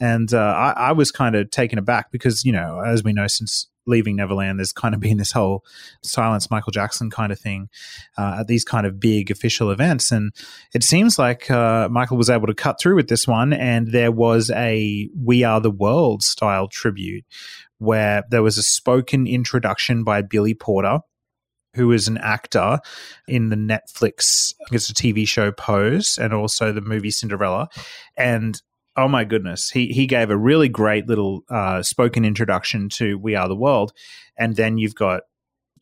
and uh, I, I was kind of taken aback because you know, as we know, since leaving Neverland, there's kind of been this whole silence Michael Jackson kind of thing uh, at these kind of big official events. And it seems like uh, Michael was able to cut through with this one, and there was a We Are the World style tribute where there was a spoken introduction by Billy Porter. Who is an actor in the Netflix, it's a TV show Pose and also the movie Cinderella. And oh my goodness, he he gave a really great little uh, spoken introduction to We Are the World, and then you've got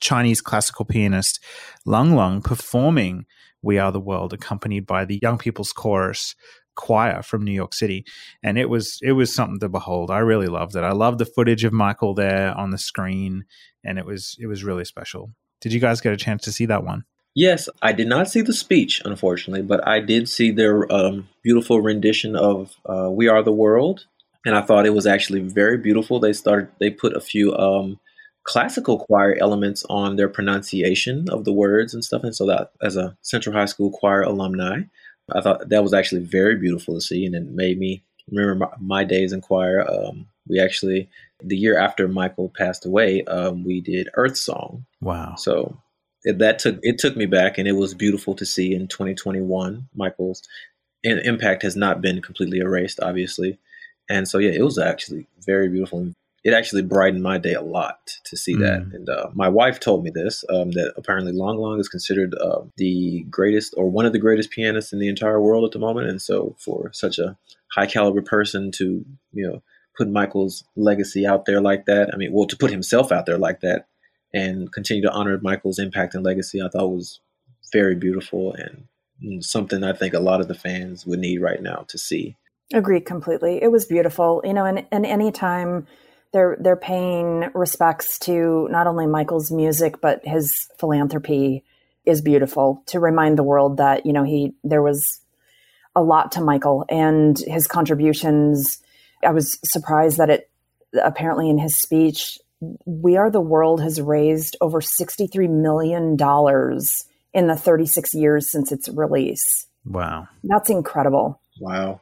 Chinese classical pianist Lang Lang performing We Are the World, accompanied by the Young People's Chorus choir from New York City, and it was it was something to behold. I really loved it. I loved the footage of Michael there on the screen, and it was it was really special. Did you guys get a chance to see that one? Yes, I did not see the speech, unfortunately, but I did see their um, beautiful rendition of uh, "We Are the World," and I thought it was actually very beautiful. They started, they put a few um, classical choir elements on their pronunciation of the words and stuff, and so that as a Central High School choir alumni, I thought that was actually very beautiful to see, and it made me remember my, my days in choir. Um, we actually, the year after Michael passed away, um, we did Earth Song. Wow! So that took it took me back, and it was beautiful to see in 2021. Michael's impact has not been completely erased, obviously, and so yeah, it was actually very beautiful. It actually brightened my day a lot to see mm. that. And uh, my wife told me this um, that apparently Lang Lang is considered uh, the greatest or one of the greatest pianists in the entire world at the moment. And so, for such a high caliber person to you know put Michael's legacy out there like that, I mean, well, to put himself out there like that and continue to honor Michael's impact and legacy, I thought was very beautiful and something I think a lot of the fans would need right now to see. Agree completely. It was beautiful, you know, and, and anytime they're they're paying respects to not only Michael's music but his philanthropy is beautiful to remind the world that you know he there was a lot to Michael and his contributions. I was surprised that it apparently in his speech, We Are the World has raised over $63 million in the 36 years since its release. Wow. That's incredible. Wow.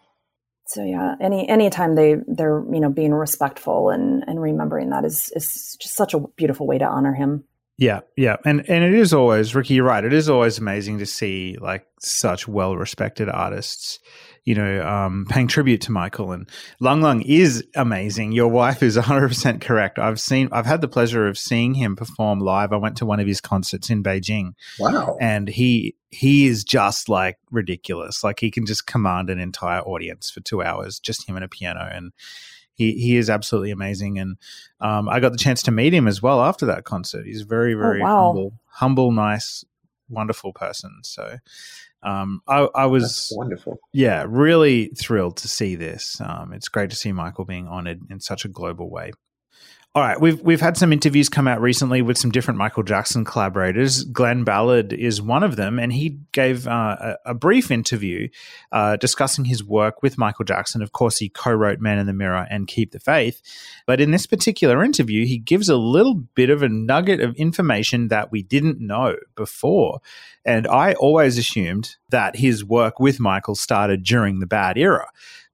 So yeah, any anytime they they're you know being respectful and and remembering that is is just such a beautiful way to honor him. Yeah, yeah, and and it is always Rickey. You're right. It is always amazing to see like such well respected artists you know, um, paying tribute to Michael. And Lang Lang is amazing. Your wife is 100% correct. I've seen, I've had the pleasure of seeing him perform live. I went to one of his concerts in Beijing. Wow. And he, he is just like ridiculous. Like he can just command an entire audience for two hours, just him and a piano. And, he he is absolutely amazing, and um, I got the chance to meet him as well after that concert. He's very very oh, wow. humble, humble, nice, wonderful person. So um, I, I, was That's wonderful. Yeah, really thrilled to see this. Um, it's great to see Michael being honored in such a global way. All right, we've we've had some interviews come out recently with some different Michael Jackson collaborators. Glen Ballard is one of them, and he gave uh, a, a, brief interview uh, discussing his work with Michael Jackson. Of course, he co-wrote "Man in the Mirror" and "Keep the Faith," but in this particular interview, he gives a little bit of a nugget of information that we didn't know before. And I always assumed that his work with Michael started during the Bad era,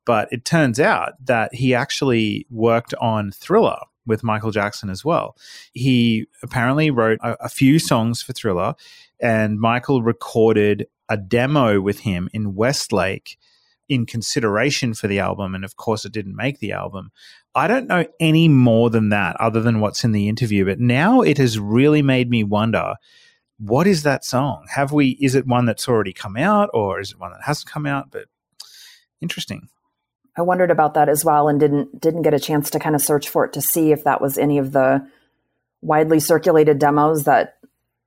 but it turns out that he actually worked on Thriller with Michael Jackson as well. He apparently wrote a, a few songs for Thriller, and Michael recorded a demo with him in Westlake in consideration for the album. And of course, it didn't make the album. I don't know any more than that, other than what's in the interview. But now it has really made me wonder what is that song? Have we, is it one that's already come out or is it one that hasn't come out? But interesting. I wondered about that as well and didn't didn't get a chance to kind of search for it to see if that was any of the widely circulated demos that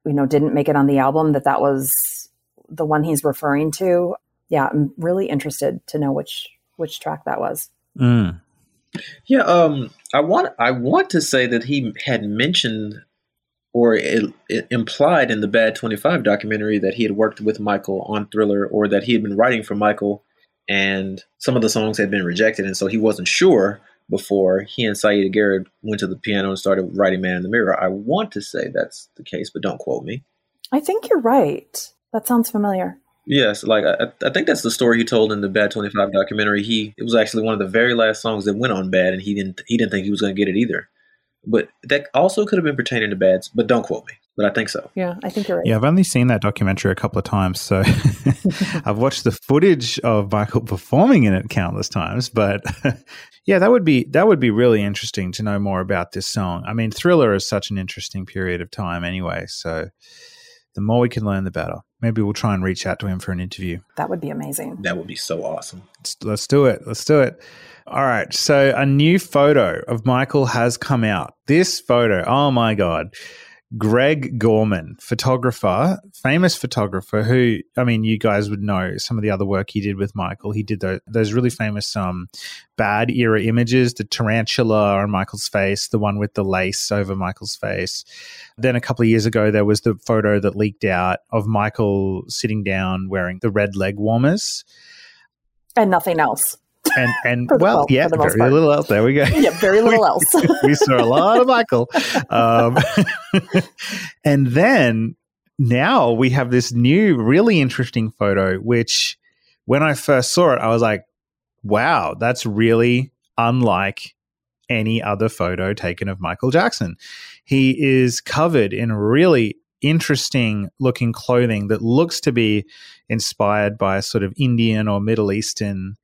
you know didn't make it on the album that that was the one he's referring to. Yeah, I'm really interested to know which which track that was. Mm. Yeah, um, I want I want to say that he had mentioned or it, it implied in the Bad Twenty Five documentary that he had worked with Michael on Thriller, or that he had been writing for Michael and some of the songs had been rejected, and so he wasn't sure before he and Siedah Garrett went to the piano and started writing Man in the Mirror. I want to say that's the case, but don't quote me. I think you're right. That sounds familiar. Yes, like I, I think that's the story he told in the Bad Twenty Five documentary. He it was actually one of the very last songs that went on Bad, and he didn't he didn't think he was going to get it either. But that also could have been pertaining to Bads, but don't quote me but I think so. Yeah, I think you're right. Yeah, I've only seen that documentary a couple of times, so I've watched the footage of Michael performing in it countless times. But yeah, that would be that would be really interesting to know more about this song. I mean, Thriller is such an interesting period of time, anyway. So the more we can learn, the better. Maybe we'll try and reach out to him for an interview. That would be amazing. That would be so awesome. Let's, let's do it. Let's do it. All right. So a new photo of Michael has come out. This photo, oh my God. Greg Gorman, photographer, famous photographer, who I mean, you guys would know some of the other work he did with Michael. He did those, those really famous um, bad era images, the tarantula on Michael's face, the one with the lace over Michael's face. Then a couple of years ago, there was the photo that leaked out of Michael sitting down wearing the red leg warmers. And nothing else and and well, yeah, very part. little else. There we go. Yeah, very little we, else. we saw a lot of Michael, um, and then now we have this new, really interesting photo. Which, when I first saw it, I was like, "Wow, that's really unlike." Any other photo taken of Michael Jackson. He is covered in really interesting looking clothing that looks to be inspired by a sort of Indian or Middle Eastern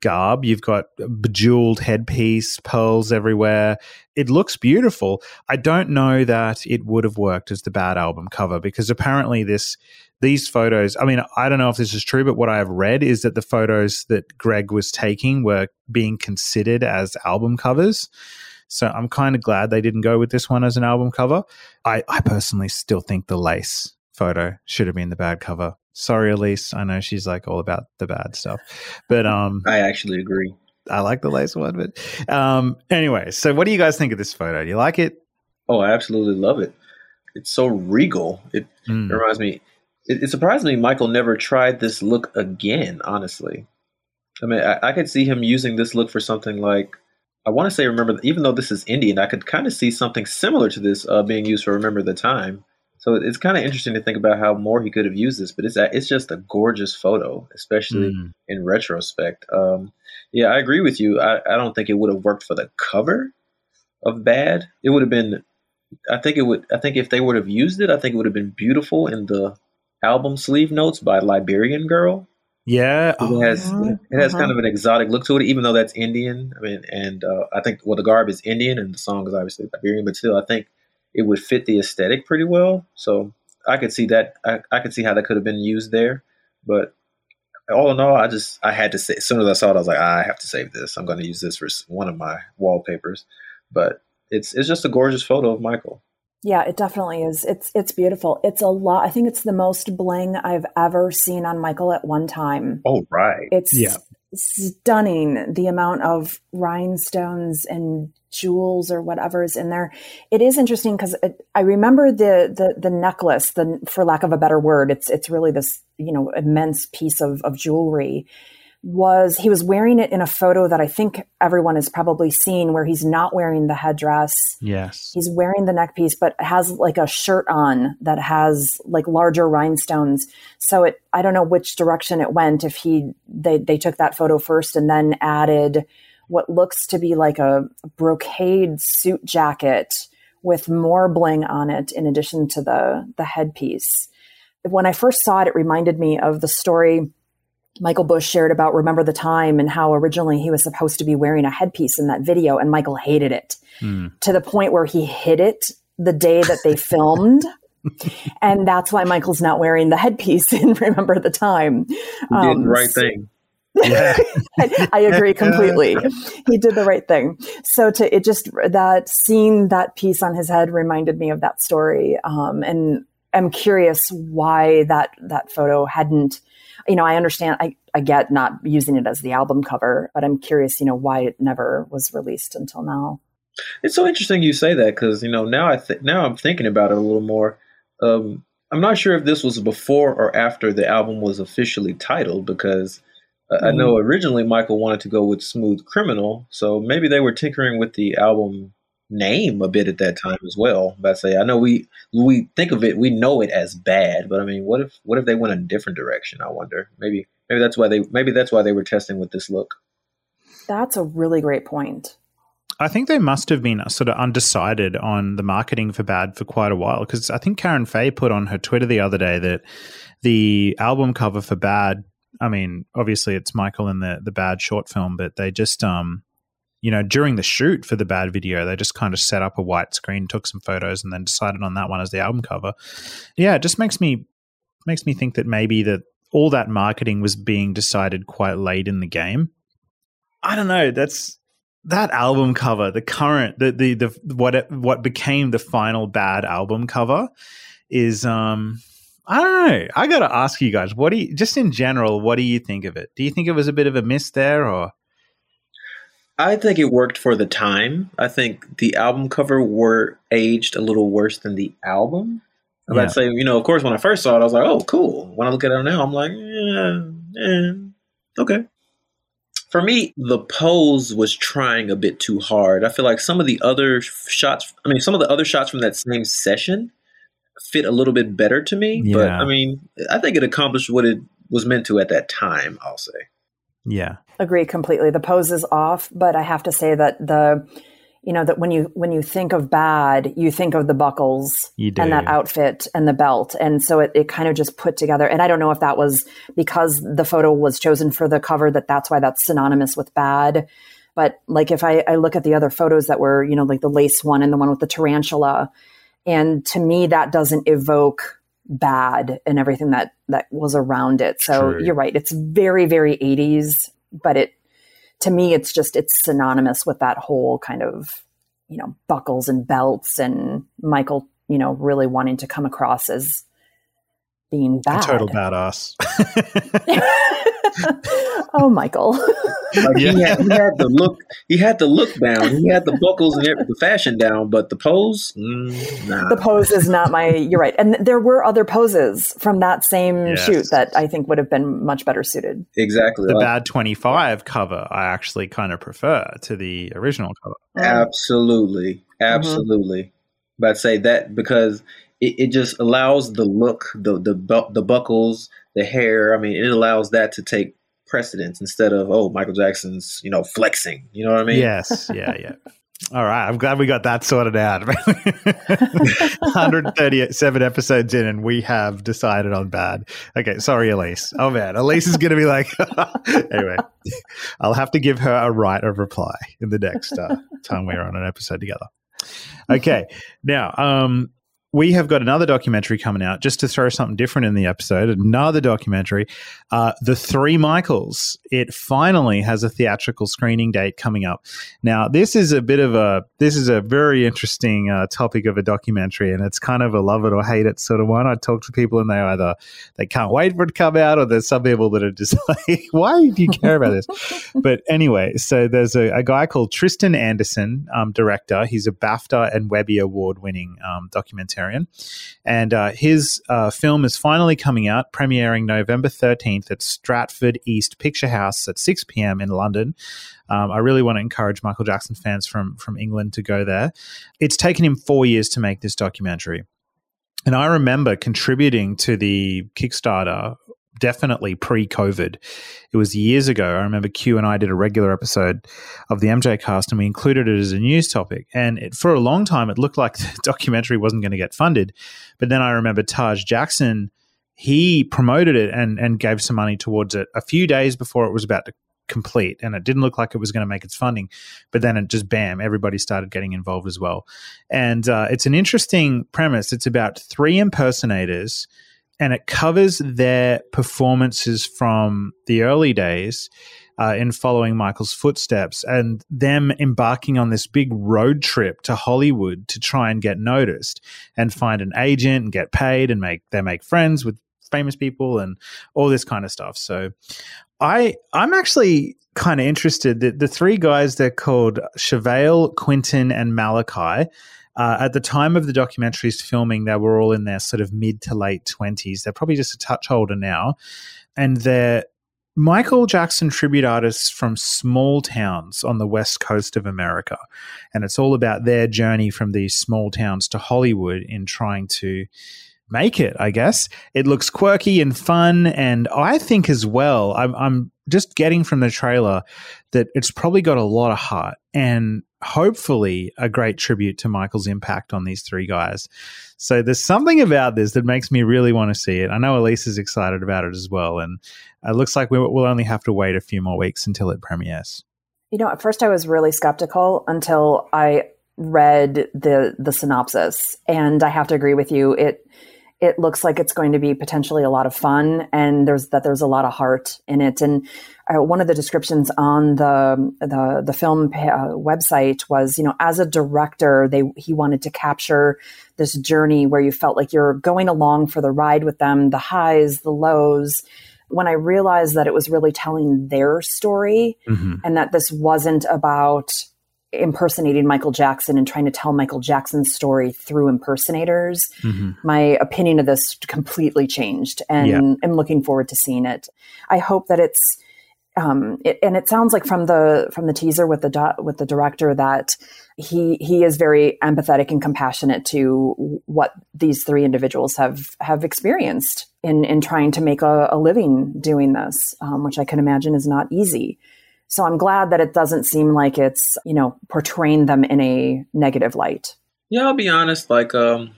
garb. You've got bejeweled headpiece, pearls everywhere. It looks beautiful. I don't know that it would have worked as the bad album cover because apparently this these photos, I mean, I don't know if this is true, but what I have read is that the photos that Greg was taking were being considered as album covers. So I'm kind of glad they didn't go with this one as an album cover. I, I personally still think the lace photo should have been the bad cover. Sorry, Elise. I know she's like all about the bad stuff, but um, I actually agree. I like the lace one. But um, anyway, so what do you guys think of this photo? Do you like it? Oh, I absolutely love it. It's so regal. It, Mm. it reminds me. It, it surprised me Michael never tried this look again. Honestly, I mean, I, I could see him using this look for something like. I want to say remember, even though this is Indian, I could kind of see something similar to this uh, being used for Remember the Time. So it's kind of interesting to think about how more he could have used this, but it's it's just a gorgeous photo, especially Mm. in retrospect. Um, yeah, I agree with you. I, I don't think it would have worked for the cover of Bad. It would have been. I think it would. I think if they would have used it, I think it would have been beautiful in the album sleeve notes by Liberian Girl. Yeah. It has Mhm. it has Uh-huh. kind of an exotic look to it, even though that's Indian. I mean, and uh, I think well, the garb is Indian, and the song is obviously Liberian, but still, I think it would fit the aesthetic pretty well. So I could see that. I, I could see how that could have been used there. But all in all, I just I had to say. As soon as I saw it, I was like, "Ah, I have to save this. I'm going to use this for one of my wallpapers. But it's it's just a gorgeous photo of Michael. Yeah, it definitely is. It's it's beautiful. It's a lot. I think it's the most bling I've ever seen on Michael at one time. Oh right. It's Yeah. Stunning the amount of rhinestones and jewels or whatever is in there. It is interesting because I remember the, the the necklace. The for lack of a better word, it's it's really this you know immense piece of of jewelry. Was he was wearing it in a photo that I think everyone has probably seen, where he's not wearing the headdress. Yes. he's wearing the neck piece but has like a shirt on that has like larger rhinestones. So it i don't know which direction it went if he they they took that photo first and then added what looks to be like a brocade suit jacket with more bling on it in addition to the the headpiece. When i first saw it it reminded me of the story Michael Bush shared about Remember the Time and how originally he was supposed to be wearing a headpiece in that video, and Michael hated it Hmm. to the point where he hid it the day that they filmed. and that's why Michael's not wearing the headpiece in Remember the Time. He did the right thing. Yeah. I, I agree completely. he did the right thing. So to it just that seeing that piece on his head reminded me of that story. Um, and I'm curious why that that photo hadn't. You know, I understand. I I get not using it as the album cover, but I'm curious. You know, why it never was released until now. It's so interesting you say that because you know now I th- now I'm thinking about it a little more. Um, I'm not sure if this was before or after the album was officially titled because uh, I know originally Michael wanted to go with Smooth Criminal, so maybe they were tinkering with the album name a bit at that time as well. But I say I know we we think of it, we know it as bad, but I mean, what if what if they went a different direction? I wonder. Maybe maybe that's why they maybe that's why they were testing with this look. That's a really great point. I think they must have been sort of undecided on the marketing for Bad for quite a while because I think Karen Faye put on her Twitter the other day that the album cover for Bad, I mean, obviously it's Michael in the the Bad short film, but they just um you know, during the shoot for the Bad video, they just kind of set up a white screen, took some photos and then decided on that one as the album cover. Yeah, it just makes me makes me think that maybe that all that marketing was being decided quite late in the game. I don't know, that's that album cover, the current, the the the what it, what became the final bad album cover, is um, I don't know. I got to ask you guys, what do you just in general, what do you think of it? Do you think it was a bit of a miss there, or I think it worked for the time. I think the album cover were aged a little worse than the album. I'd say, you know, of course, when I first saw it, I was like, oh, cool. When I look at it now, I'm like, yeah, yeah, okay. For me, the pose was trying a bit too hard. I feel like some of the other shots, I mean, some of the other shots from that same session fit a little bit better to me. But I mean, I think it accomplished what it was meant to at that time, I'll say. Yeah, Agree completely. The pose is off, but I have to say that the you know that when you when you think of bad, you think of the buckles and that outfit and the belt, and so it, it kind of just put together. And I don't know if that was because the photo was chosen for the cover that that's why that's synonymous with bad. But like if I, I look at the other photos that were you know like the lace one and the one with the tarantula, and to me that doesn't evoke bad and everything that that was around it. So True. you're right. It's very very 80s, but it to me it's just it's synonymous with that whole kind of you know buckles and belts and Michael you know really wanting to come across as being bad. A total badass. oh, Michael. Like yeah. he, had, he, had, the look. He had the look down. He had the buckles and the fashion down, but the pose, mm, nah. The pose is not my. You're right, and there were other poses from that same yes. shoot that I think would have been much better suited. Exactly. The like, Bad Twenty Five cover, I actually kind of prefer to the original cover. Absolutely, mm-hmm. absolutely. Mm-hmm. But I'd say that because it, it just allows the look, the the the buckles, the hair. I mean, it allows that to take precedence instead of oh Michael Jackson's you know flexing. You know what I mean? Yes. Yeah. Yeah. All right. I'm glad we got that sorted out. 137 episodes in, and we have decided on bad. Okay. Sorry, Elise. Oh, man. Elise is going to be like, anyway, I'll have to give her a right of reply in the next uh, time we're on an episode together. Okay. Now, um, we have got another documentary coming out just to throw something different in the episode. Another documentary, uh, The Three Michaels. It finally has a theatrical screening date coming up. Now, this is a bit of a this is a very interesting uh, topic of a documentary, and it's kind of a love it or hate it sort of one. I talk to people, and they either they can't wait for it to come out, or there's some people that are just like, "Why do you care about this?" but anyway, so there's a, a guy called Tristan Anderson, um, director. He's a BAFTA and Webby Award winning um, and uh, his uh, film is finally coming out, premiering November 13th at Stratford East Picture House at 6 p.m. in London. Um, I really want to encourage Michael Jackson fans from, from England to go there. It's taken him four years to make this documentary. And I remember contributing to the Kickstarter definitely pre COVID. It was years ago. I remember Q and I did a regular episode of the MJ cast and we included it as a news topic. And it, for a long time, it looked like the documentary wasn't going to get funded. But then I remember Taj Jackson, he promoted it and, and gave some money towards it a few days before it was about to complete and it didn't look like it was going to make its funding but then it just bam everybody started getting involved as well and uh, it's an interesting premise it's about three impersonators and it covers their performances from the early days uh, in following Michael's footsteps and them embarking on this big road trip to Hollywood to try and get noticed and find an agent and get paid and make they make friends with famous people and all this kind of stuff. So I I'm actually kind of interested that the three guys they're called Chevale, Quinton, and Malachi uh, at the time of the documentary's filming, they were all in their sort of mid to late 20s. They're probably just a touch older now. And they're Michael Jackson tribute artists from small towns on the west coast of America. And it's all about their journey from these small towns to Hollywood in trying to make it, I guess. It looks quirky and fun. And I think as well, I'm, I'm just getting from the trailer that it's probably got a lot of heart and hopefully a great tribute to Michael's impact on these three guys. So there's something about this that makes me really want to see it. I know Elise is excited about it as well. And it looks like we'll only have to wait a few more weeks until it premieres. You know, at first I was really skeptical until I read the the synopsis and I have to agree with you it it looks like it's going to be potentially a lot of fun and there's that there's a lot of heart in it and uh, one of the descriptions on the the, the film uh, website was you know as a director they he wanted to capture this journey where you felt like you're going along for the ride with them the highs the lows when i realized that it was really telling their story mm-hmm. and that this wasn't about impersonating Michael Jackson and trying to tell Michael Jackson's story through impersonators, mm-hmm. my opinion of this completely changed, and yeah. I'm looking forward to seeing it. I hope that it's. Um, it, and it sounds like from the from the teaser with the do, with the director that he he is very empathetic and compassionate to what these three individuals have have experienced in in trying to make a, a living doing this, um, which I can imagine is not easy. So I'm glad that it doesn't seem like it's, you know, portraying them in a negative light. Yeah, I'll be honest. Like, um,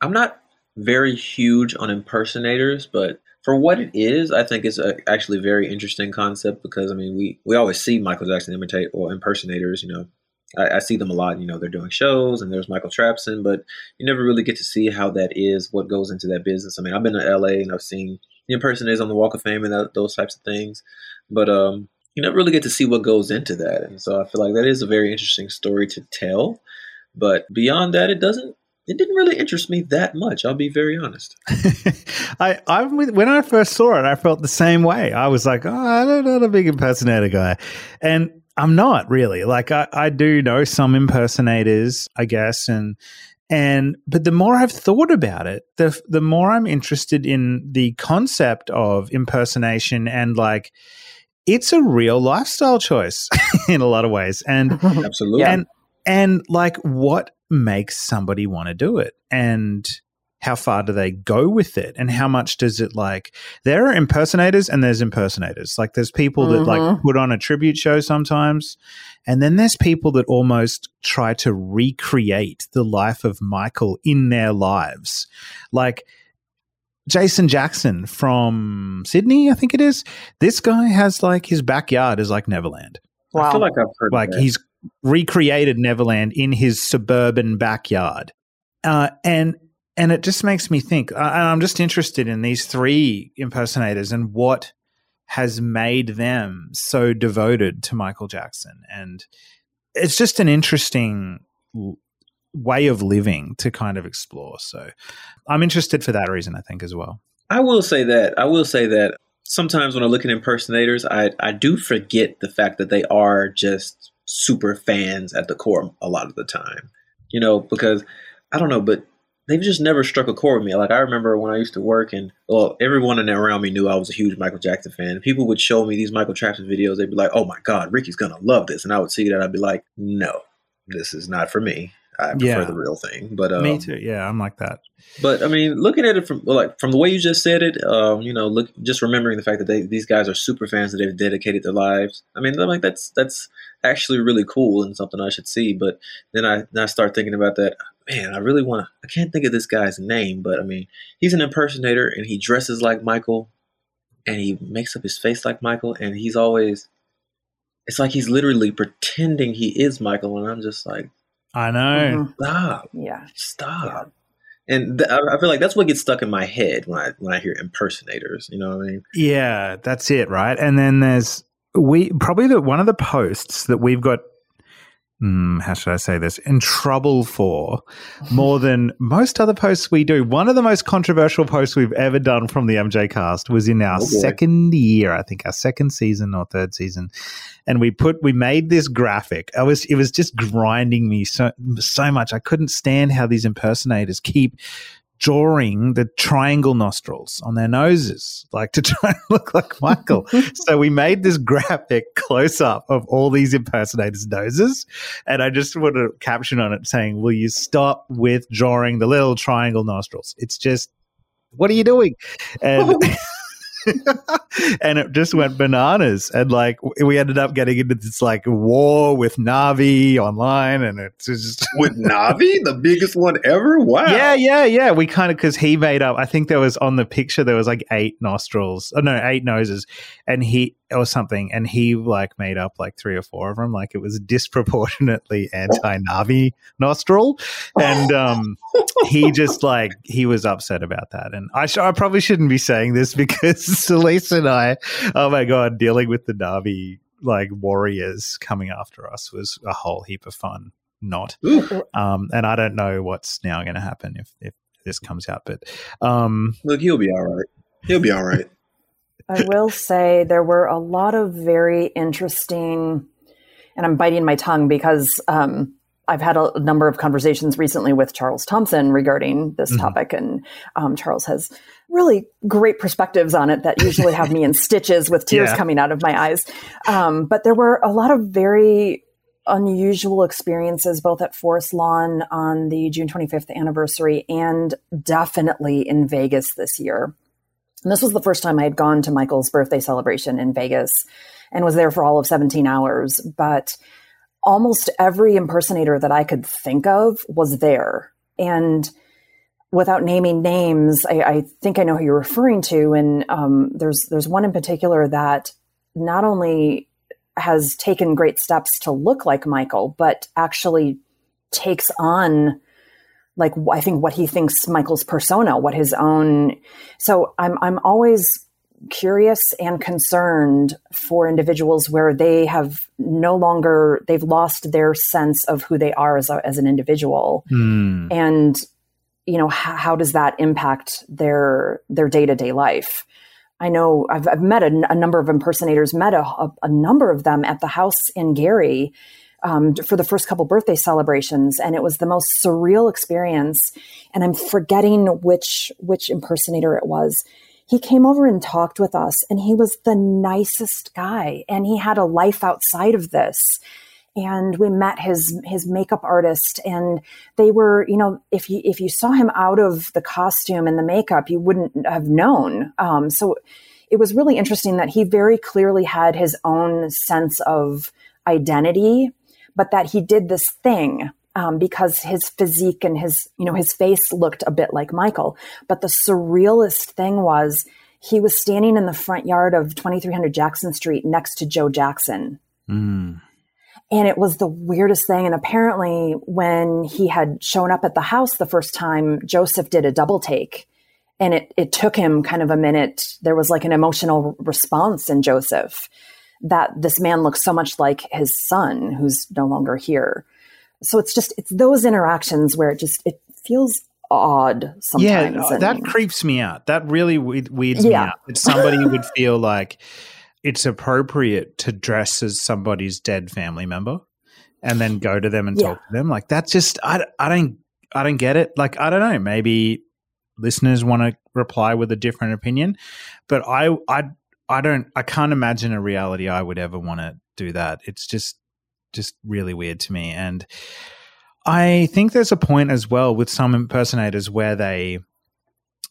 I'm not very huge on impersonators, but for what it is, I think it's a, actually a very interesting concept because I mean, we we always see Michael Jackson imitate or impersonators. You know, I, I, see them a lot. You know, they're doing shows, and there's Michael Trapson, but you never really get to see how that is, what goes into that business. I mean, I've been to LA and I've seen the impersonators on the Walk of Fame and that, those types of things, but um, you never really get to see what goes into that. And so I feel like that is a very interesting story to tell. But beyond that, it doesn't it didn't really interest me that much. I'll be very honest. I, I when I first saw it, I felt the same way. I was like, oh, I'm not a big impersonator guy, and I'm not really. Like, I, I do know some impersonators, I guess, and and but the more I've thought about it, the the more I'm interested in the concept of impersonation and like it's a real lifestyle choice in a lot of ways. And absolutely. And and like what makes somebody want to do it? And how far do they go with it and how much does it like there are impersonators and there's impersonators like there's people that mm-hmm. like put on a tribute show sometimes and then there's people that almost try to recreate the life of michael in their lives like Jason Jackson from Sydney, I think it is. This guy has like his backyard is like Neverland. Wow. I feel like I've heard like he's recreated Neverland in his suburban backyard. Uh, and and it just makes me think. Uh, I'm just interested in these three impersonators and what has made them so devoted to Michael Jackson. And it's just an interesting way of living to kind of explore. So I'm interested for that reason, I think, as well. I will say that. I will say that sometimes when I look at impersonators, I, I do forget the fact that they are just super fans at the core a lot of the time. You know, because I don't know, but they've just never struck a chord with me. Like I remember when I used to work and well, everyone in around me knew I was a huge Michael Jackson fan. People would show me these Michael Jackson videos. They'd be like, "Oh my God, Rickey's gonna love this," and I would see that. I'd be like, "No, this is not for me." I prefer yeah. the real thing. But um, me too. Yeah, I'm like that. But I mean, looking at it from like from the way you just said it, um, you know, look, just remembering the fact that they, these guys are super fans that they've dedicated their lives. I mean, I'm like that's that's actually really cool and something I should see. But then I then I start thinking about that. Man, I really want to. I can't think of this guy's name, but I mean, he's an impersonator and he dresses like Michael, and he makes up his face like Michael, and he's always. It's like he's literally pretending he is Michael, and I'm just like, I know. Mm-hmm. Stop. Yeah. Stop. Yeah. And th- I feel like that's what gets stuck in my head when I when I hear impersonators. You know what I mean? Yeah, that's it, right? And then there's we probably the one of the posts that we've got mm, how should I say this, in trouble for more than most other posts we do. One of the most controversial posts we've ever done from the MJ cast was in our oh second year, I think our second season or third season. And we put, we made this graphic. I was, it was just grinding me so, so much. I couldn't stand how these impersonators keep drawing the triangle nostrils on their noses, like to try and look like Michael. so we made this graphic close up of all these impersonators' noses. And I just put a caption on it saying, Will you stop with drawing the little triangle nostrils? It's just, what are you doing? And and it just went bananas. And like we ended up getting into this like war with Navi online, and it's just with Navi, the biggest one ever. Wow. Yeah, yeah, yeah. We kind of because he made up. I think there was on the picture there was like eight nostrils. Oh no, eight noses, and he or something, and he like made up like three or four of them. Like it was disproportionately anti Navi nostril, and um, he just like he was upset about that. And I, sh- I probably shouldn't be saying this because Celeste and I, oh my god, dealing with the Navi like warriors coming after us was a whole heap of fun. Not, um, and I don't know what's now going to happen if if this comes out, but um, look, he'll be all right. He'll be all right. I will say there were a lot of very interesting, and I'm biting my tongue because um, I've had a number of conversations recently with Charles Thomson regarding this mm-hmm. topic, and um, Charles has really great perspectives on it that usually have me in stitches with tears yeah. coming out of my eyes. Um, but there were a lot of very unusual experiences both at Forest Lawn on the June 25th anniversary and definitely in Vegas this year. And this was the first time I had gone to Michael's birthday celebration in Vegas and was there for all of 17 hours. But almost every impersonator that I could think of was there. And without naming names, I, I think I know who you're referring to. And um, there's there's one in particular that not only has taken great steps to look like Michael, but actually takes on like I think what he thinks Michael's persona, what his own. So I'm I'm always curious and concerned for individuals where they have no longer they've lost their sense of who they are as a, as an individual, mm. and you know, how, how does that impact their their day to day life? I know I've, I've met a, number of impersonators, met a, a, a, number of them at the house in Gary um, for the first couple birthday celebrations, and it was the most surreal experience. And I'm forgetting which which impersonator it was. He came over and talked with us, and he was the nicest guy, and he had a life outside of this and we met his his makeup artist and they were you know if you if you saw him out of the costume and the makeup you wouldn't have known. Um, so it was really interesting that he very clearly had his own sense of identity but that he did this thing um, because his physique and his you know his face looked a bit like michael. But the surrealist thing was he was standing in the front yard of 2300 jackson street next to joe jackson. Mm and it was the weirdest thing. And apparently, when he had shown up at the house the first time, Joseph did a double take. And it, it took him kind of a minute. There was like an emotional response in Joseph that this man looks so much like his son, who's no longer here. So it's just, it's those interactions where it just, it feels odd sometimes. Yeah, that creeps me out. That really weirds yeah. me out. That somebody would feel like, it's appropriate to dress as somebody's dead family member and then go to them and yeah. talk to them. Like that's just I, I don't I don't get it. Like I don't know. Maybe listeners want to reply with a different opinion, but I I I don't I can't imagine a reality I would ever want to do that. It's just just really weird to me and I think there's a point as well with some impersonators where they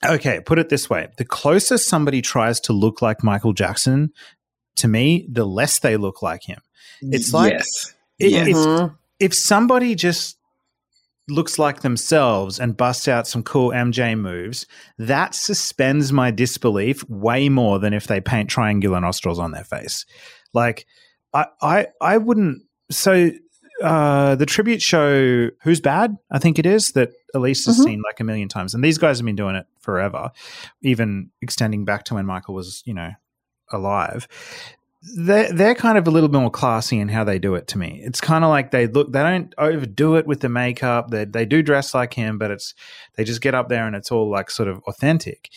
okay, put it this way. The closer somebody tries to look like Michael Jackson, to me, the less they look like him. It's like yes. It, yes. Mm-hmm. if somebody just looks like themselves and busts out some cool MJ moves, that suspends my disbelief way more than if they paint triangular nostrils on their face. Like I I I wouldn't so uh, the tribute show Who's Bad, I think it is, that Elise has mm-hmm. seen like a million times. And these guys have been doing it forever, even extending back to when Michael was, you know, alive they're, they're kind of a little bit more classy in how they do it to me. It's kind of like they look, they don't overdo it with the makeup. They, they do dress like him, but it's, they just get up there and it's all like sort of authentic.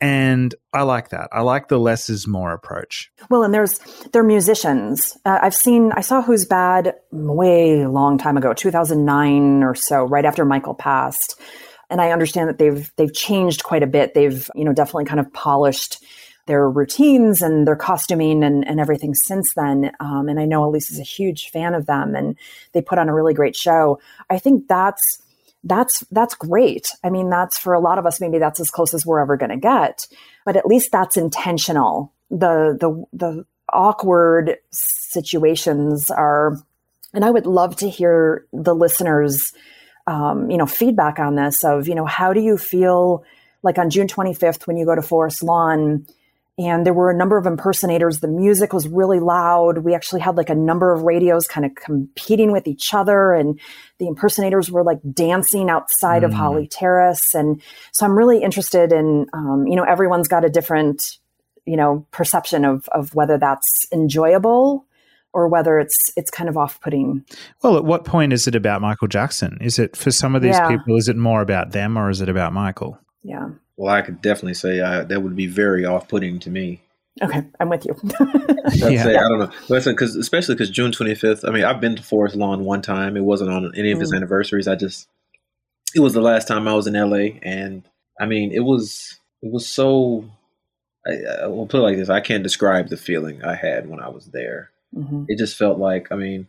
And I like that. I like the less is more approach. Well, and there's, they're musicians. Uh, I've seen, I saw Who's Bad way long time ago, 2009 or so, right after Michael passed. And I understand that they've, they've changed quite a bit. They've, you know, definitely kind of polished their routines and their costuming and, and everything since then. Um, and I know Elise is a huge fan of them and they put on a really great show. I think that's that's that's great. I mean, that's for a lot of us, maybe that's as close as we're ever going to get. But at least that's intentional. The the the awkward situations are, and I would love to hear the listeners, um, you know, feedback on this. Of you know, how do you feel like on June 25th when you go to Forest Lawn? And there were a number of impersonators. The music was really loud. We actually had like a number of radios kind of competing with each other, and the impersonators were like dancing outside mm. of Holly Terrace. And so I'm really interested in, um, you know, everyone's got a different, you know, perception of of whether that's enjoyable or whether it's it's kind of off-putting. Well, at what point is it about Michael Jackson? Is it for some of these yeah. people? Is it more about them, or is it about Michael? Yeah. Well, I could definitely say uh, that would be very off-putting to me. Okay, I'm with you. yeah. say, I don't know. Listen, because especially because June 25th. I mean, I've been to Forest Lawn one time. It wasn't on any of his mm. anniversaries. I just it was the last time I was in LA, and I mean, it was it was so. I, I will put it like this: I can't describe the feeling I had when I was there. Mm-hmm. It just felt like, I mean,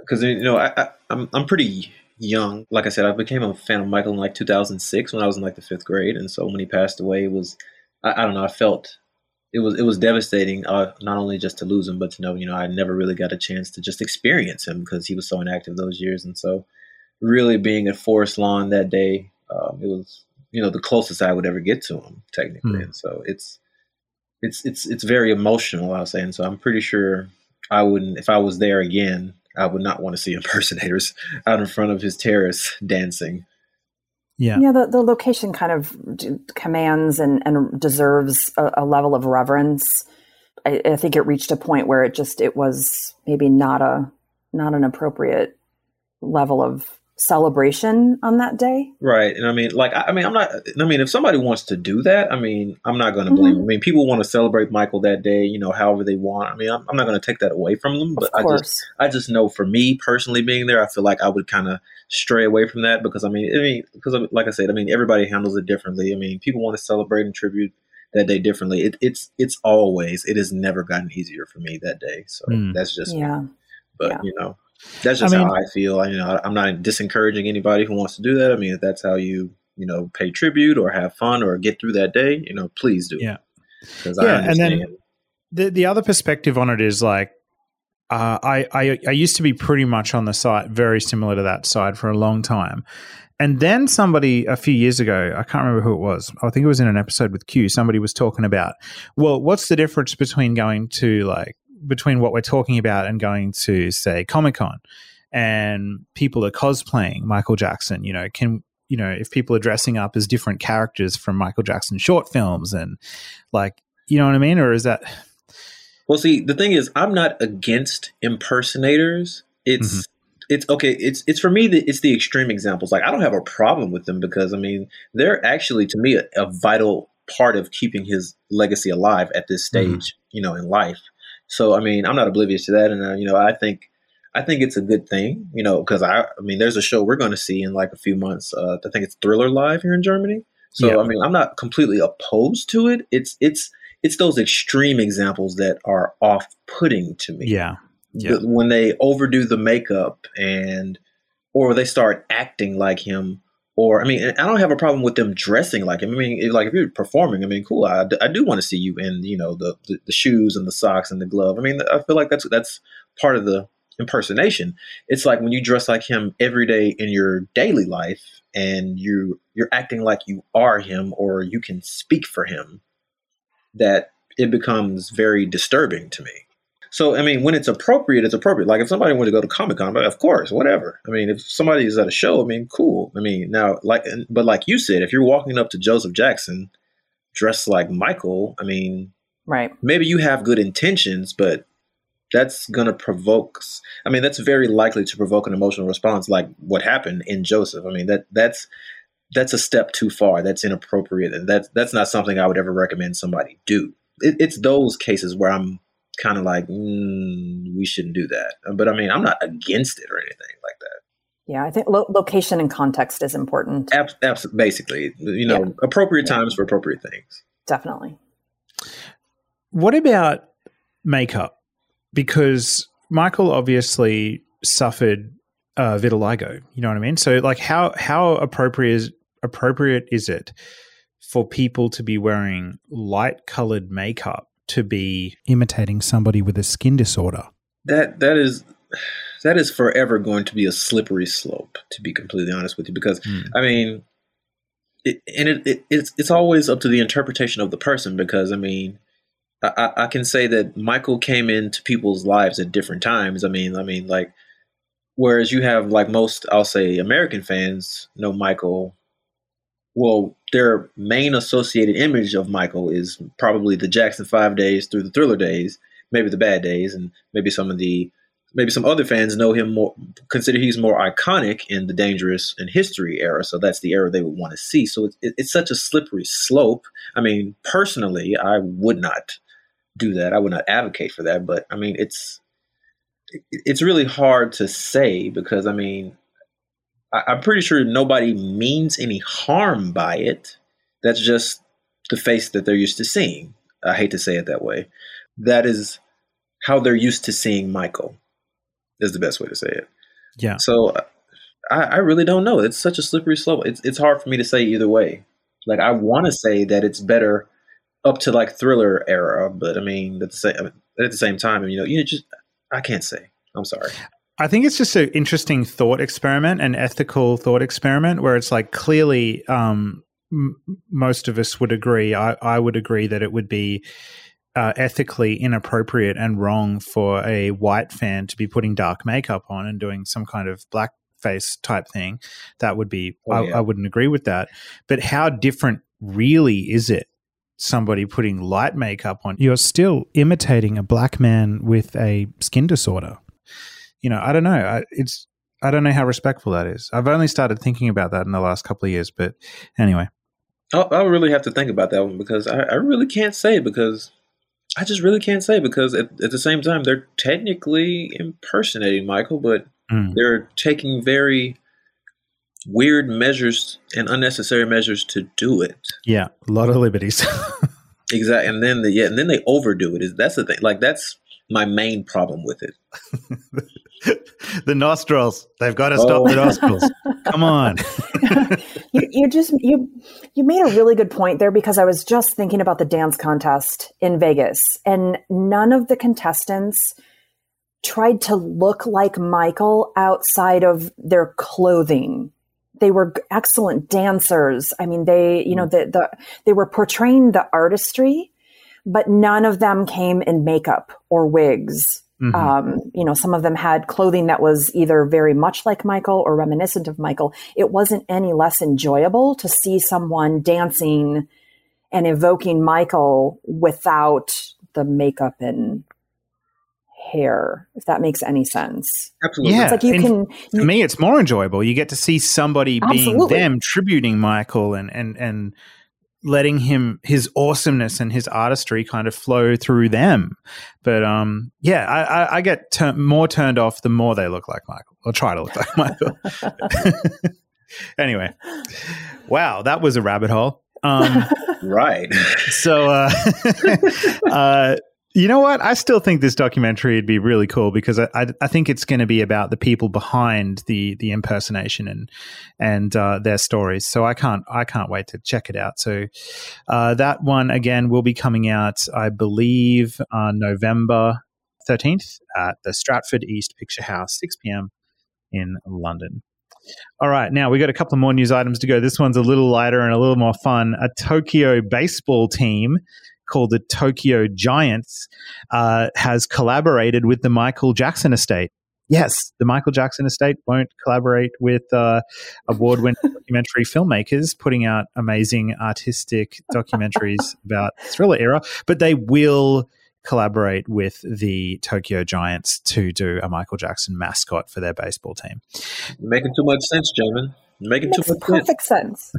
because you know, I, I I'm I'm pretty young. Like I said, I became a fan of Michael in like 2006 when I was in like the fifth grade, and so when he passed away, it was I, I don't know. I felt it was it was devastating, uh, not only just to lose him, but to know you know I never really got a chance to just experience him because he was so inactive those years, and so really being at Forest Lawn that day, um, it was you know the closest I would ever get to him technically, mm. and so it's it's it's it's very emotional. I was saying, so I'm pretty sure I wouldn't if I was there again. I would not want to see impersonators out in front of his terrace dancing. Yeah. Yeah, the, the location kind of commands and, and deserves a, a level of reverence. I, I, think it reached a point where it just it was maybe not a not an appropriate level of celebration on that day. Right. And I mean, like, I, I mean, I'm not, I mean, if somebody wants to do that, I mean, I'm not going to blame Mhm. them. I mean, people want to celebrate Michael that day, you know, however they want. I mean, I'm, I'm not going to take that away from them, but of I just, I just know for me personally being there, I feel like I would kind of stray away from that because I mean, I mean, because like I said, I mean, everybody handles it differently. I mean, people want to celebrate and tribute that day differently. It, it's, it's always, it has never gotten easier for me that day. So Mm. that's just, me. yeah. but yeah. you know, that's I just mean- how I feel. I, you know, I- I'm not disencouraging anybody who wants to do that. I mean, if that's how you, you know, pay tribute or have fun or get through that day, you know, please do. Yeah. Because Yeah, I and then- the the other perspective on it is like uh, I, I I used to be pretty much on the side very similar to that side for a long time, and then somebody a few years ago I can't remember who it was I think it was in an episode with Q somebody was talking about well what's the difference between going to like between what we're talking about and going to say Comic Con and people are cosplaying Michael Jackson you know can you know if people are dressing up as different characters from Michael Jackson short films and like you know what I mean or is that Well, see, the thing is, I'm not against impersonators. It's Mm-hmm. it's okay. It's it's for me. The, it's the extreme examples. Like I don't have a problem with them because I mean they're actually to me a, a vital part of keeping his legacy alive at this Mm-hmm. stage. You know, in life. So I mean, I'm not oblivious to that, and uh, you know, I think I think it's a good thing. You know, because I I mean, there's a show we're going to see in like a few months. Uh, I think it's Thriller Live here in Germany. So Yeah. I mean, I'm not completely opposed to it. It's it's it's those extreme examples that are off-putting to me. yeah Yeah. When they overdo the makeup and or they start acting like him or I mean I don't have a problem with them dressing like him. I mean like if you're performing, I mean cool. I, I do want to see you in, you know, the, the the shoes and the socks and the glove. I mean I feel like that's that's part of the impersonation. It's like when you dress like him every day in your daily life and you you're acting like you are him or you can speak for him that it becomes very disturbing to me. So, I mean, when it's appropriate, it's appropriate. Like if somebody wanted to go to Comic Con, of course, whatever. I mean, if somebody is at a show, I mean, cool. I mean, now, like, but like you said, if you're walking up to Joseph Jackson dressed like Michael, I mean, Right. maybe you have good intentions, but that's going to provoke, I mean, that's very likely to provoke an emotional response like what happened in Joseph. I mean, that that's, that's a step too far. That's inappropriate. And that's, that's not something I would ever recommend somebody do. It, it's those cases where I'm kind of like, mm, we shouldn't do that. But I mean, I'm not against it or anything like that. Yeah, I think lo- location and context is important. Abs- abs- basically, you know, Yeah. appropriate Yeah. times for appropriate things. Definitely. What about makeup? Because Michael obviously suffered uh, vitiligo. You know what I mean? So, like, how how appropriate is appropriate is it for people to be wearing light colored makeup to be imitating somebody with a skin disorder? That that is that is forever going to be a slippery slope. To be completely honest with you, because Hmm. I mean, it, and it, it it's it's always up to the interpretation of the person. Because I mean, I, I I can say that Michael came into people's lives at different times. I mean, I mean, like whereas you have like most, I'll say, American fans know Michael. Well, their main associated image of Michael is probably the Jackson Five days through the Thriller days, maybe the bad days, and maybe some of the maybe some other fans know him more consider he's more iconic in the dangerous and history era so that's the era they would want to see. So it's, it, it's such a slippery slope. I mean personally i would not do that. I would not advocate for that but i mean it's it- it's really hard to say because i mean I, i'm pretty sure nobody means any harm by it that's just the face that they're used to seeing i hate to say it that way that is how they're used to seeing michael is the best way to say it. Yeah. So uh, I, I really don't know. It's such a slippery slope. It's it's hard for me to say either way. Like I want to say that it's better up to like thriller era, but I mean at the same at the same time, and you know, you just I can't say. I'm sorry. I think it's just an interesting thought experiment, an ethical thought experiment, where it's like clearly um, m- most of us would agree. I, I would agree that it would be uh, ethically inappropriate and wrong for a white fan to be putting dark makeup on and doing some kind of blackface type thing. That would be, Oh, I. I wouldn't agree with that. But how different really is it? Somebody putting light makeup on, you're still imitating a black man with a skin disorder you know, I don't know. I, it's I don't know how respectful that is. I've only started thinking about that in the last couple of years, but anyway. I'll, I'll really have to think about that one because I, I really can't say because I just really can't say because at, at the same time they're technically impersonating Michael, but Mm. they're taking very weird measures and unnecessary measures to do it. Yeah, a lot of liberties. Exactly, and then the, yeah, and then they overdo it. Is that's the thing? Like that's my main problem with it. the nostrils. They've got to oh. stop Oh. the nostrils. Come on. you, you just you you made a really good point there because I was just thinking about the dance contest in Vegas, and none of the contestants tried to look like Michael outside of their clothing. They were excellent dancers. I mean, they you know mm. the, the they were portraying the artistry, but none of them came in makeup or wigs. Mhm. Um, you know, some of them had clothing that was either very much like Michael or reminiscent of Michael. It wasn't any less enjoyable to see someone dancing and evoking Michael without the makeup and hair, if that makes any sense. Absolutely. Yeah. It's like you in- can, For me, it's more enjoyable. You get to see somebody being them, tributing Michael and and and letting him his awesomeness and his artistry kind of flow through them. But um, yeah, I, I, I get tur- more turned off the more they look like Michael or try to look like Michael. anyway, wow, that was a rabbit hole. Um, right. so uh, uh you know what i still think this documentary would be really cool because i i, I think it's going to be about the people behind the the impersonation and and uh, their stories so i can't i can't wait to check it out so uh, that one again will be coming out i believe on november 13th at the stratford east picture house 6 p.m in london all right, now we got a couple more news items to go. This one's a little lighter and a little more fun. A Tokyo baseball team called the Tokyo Giants uh, has collaborated with the Michael Jackson estate. Yes, the Michael Jackson estate won't collaborate with uh, award winning documentary filmmakers putting out amazing artistic documentaries about thriller era, but they will collaborate with the Tokyo Giants to do a Michael Jackson mascot for their baseball team. Making too much sense, Jamon. Making too makes much sense. perfect sense.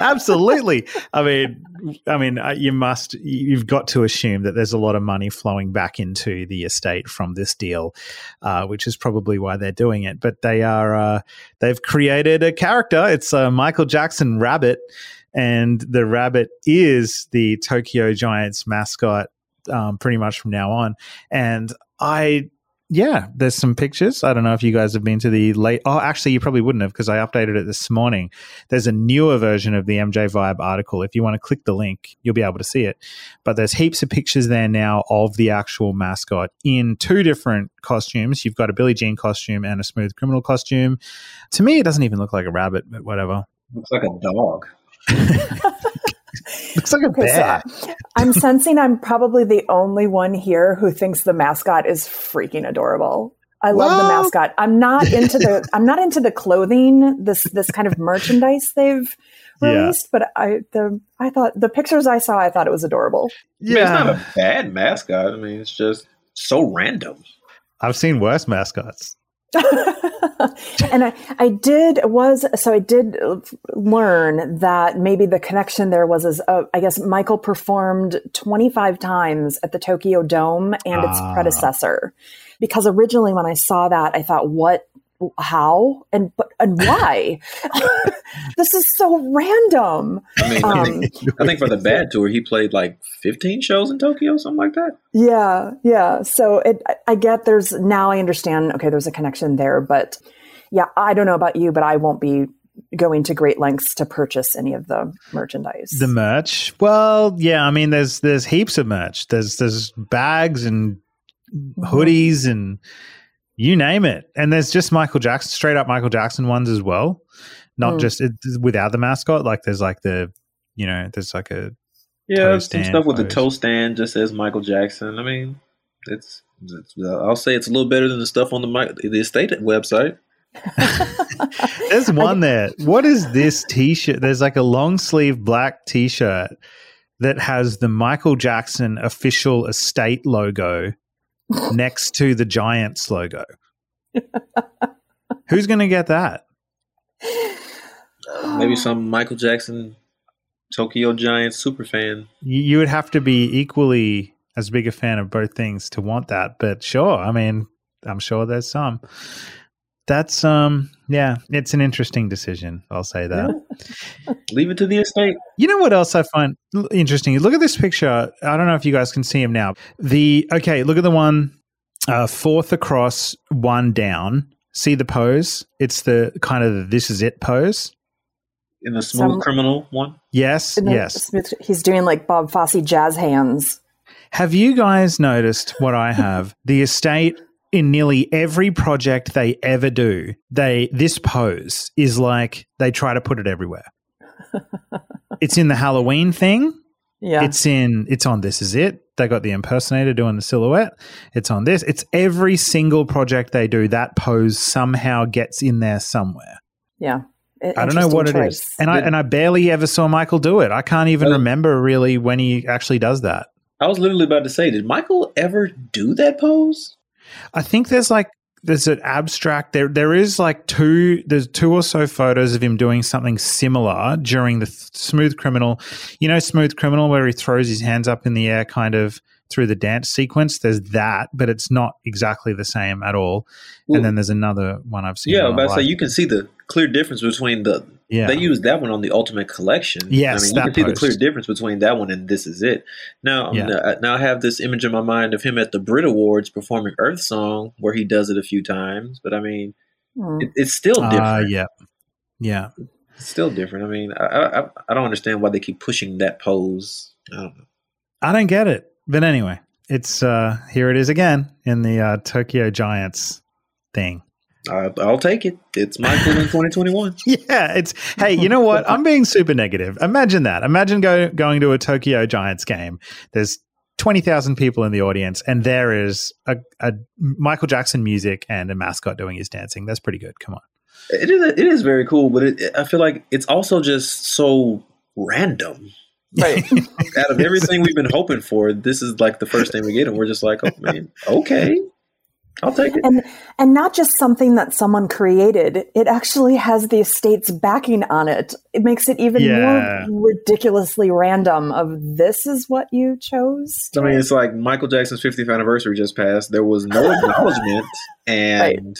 Absolutely. I mean, I mean, uh, you must, you've got to assume that there's a lot of money flowing back into the estate from this deal, uh, which is probably why they're doing it. But they are, uh, they've created a character. It's a Michael Jackson rabbit, and the rabbit is the Tokyo Giants mascot, um, pretty much from now on. And I yeah, there's some pictures. I don't know if you guys have been to the late. Oh, actually, you probably wouldn't have because I updated it this morning. There's a newer version of the MJ Vibe article. If you want to click the link, you'll be able to see it. But there's heaps of pictures there now of the actual mascot in two different costumes. You've got a Billie Jean costume and a Smooth Criminal costume. To me, it doesn't even look like a rabbit, but whatever. Looks like a dog. Looks like a Okay, so. I- I'm sensing I'm probably the only one here who thinks the mascot is freaking adorable. I love the mascot. I'm not into the I'm not into the clothing, this this kind of merchandise they've Yeah. released, but I the I thought the pictures I saw, I thought it was adorable. I mean, it's not a bad mascot. I mean, it's just so random. I've seen worse mascots. and I, I did was so I did learn that maybe the connection there was as uh, I guess Michael performed 25 times at the Tokyo Dome and its Ah. predecessor because originally when I saw that I thought what how and but and why this is so random I mean, I, um, think, I think for the bad tour, he played like 15 shows in Tokyo, something like that. Yeah, yeah. So it, I- I get there's now I understand. Okay, there's a connection there, but yeah, I don't know about you, but I won't be going to great lengths to purchase any of the merchandise. The merch. Well, yeah, I mean there's there's heaps of merch. There's there's bags and hoodies and you name it. And there's just Michael Jackson, straight up Michael Jackson ones as well. Not Mm. just it, without the mascot. Like there's like the you know, there's like a Yeah, Toe some stuff with the toe stand just says Michael Jackson. I mean, it's, it's I'll say it's a little better than the stuff on the Mi- the estate website. There's one there. What is this t-shirt? There's like a long sleeve black t-shirt that has the Michael Jackson official estate logo next to the Giants logo. Who's going to get that? Uh, maybe some Michael Jackson, Tokyo Giants super fan. You, you would have to be equally as big a fan of both things to want that. But sure, I mean, I'm sure there's some. That's um, yeah, it's an interesting decision. I'll say that. Leave it to the estate. You know what else I find interesting? Look at this picture. I don't know if you guys can see him now. The okay, look at the one uh, fourth across, one down. See the pose? It's the kind of the, this is it pose. In the smooth Some- criminal one. Yes, And yes. Smith- He's doing like Bob Fosse jazz hands. Have you guys noticed what I have? the estate in nearly every project they ever do, they this pose is like they try to put it everywhere. it's in the Halloween thing. Yeah. It's in it's on This Is It. They got the impersonator doing the silhouette. It's on this. It's every single project they do, that pose somehow gets in there somewhere. yeah. I- I don't know what it interesting is. choice. And I and I barely ever saw Michael do it. I can't even Oh. remember really when he actually does that. I was literally about to say, did Michael ever do that pose? I think there's like there's an abstract there there is like two there's two or so photos of him doing something similar during the th- smooth criminal. You know smooth criminal where he throws his hands up in the air kind of through the dance sequence? There's that but it's not exactly the same at all. And then there's another one i've seen yeah, that I was about to say you can see the clear difference between the. Yeah They used that one on the Ultimate Collection. Yes, I mean, you that can see the clear difference between that one and This Is It. Now, I'm Yeah. gonna- now I have this image in my mind of him at the Brit Awards performing Earth Song, where he does it a few times. But I mean, Hmm. it, it's still Ah, different. yeah yeah It's still different. I mean, I, I I don't understand why they keep pushing that pose. I don't know. i don't get it but anyway it's uh here it is again in the uh tokyo giants thing I, I'll take it. It's Michael in 2021. Yeah, it's hey, you know what? I'm being super negative. Imagine that. Imagine go, going to a Tokyo Giants game. There's twenty thousand people in the audience, and there is a, a Michael Jackson music and a mascot doing his dancing. That's pretty good. Come on. It is it is very cool, but it, I feel like it's also just so random. Right. Out of everything we've been hoping for, this is like the first thing we get, and we're just like, oh man, okay, I'll take it. and and not just something that someone created it actually has the estate's backing on it it makes it even Yeah. more ridiculously random of this is what you chose I mean, it's like Michael Jackson's 50th anniversary just passed. There was no acknowledgement, and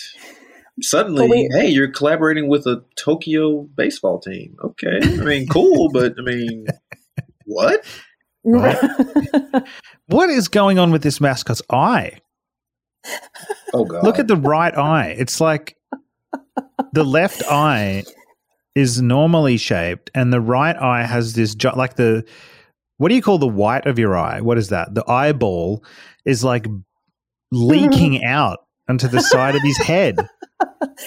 suddenly, we- hey, you're collaborating with a Tokyo baseball team. Okay, I mean, cool, but I mean, what? What is going on with this mascot's eye? Oh god! Look at the right eye. It's like the left eye is normally shaped, and the right eye has this gi- like the what do you call the white of your eye? What is that? The eyeball is like leaking out onto the side of his head.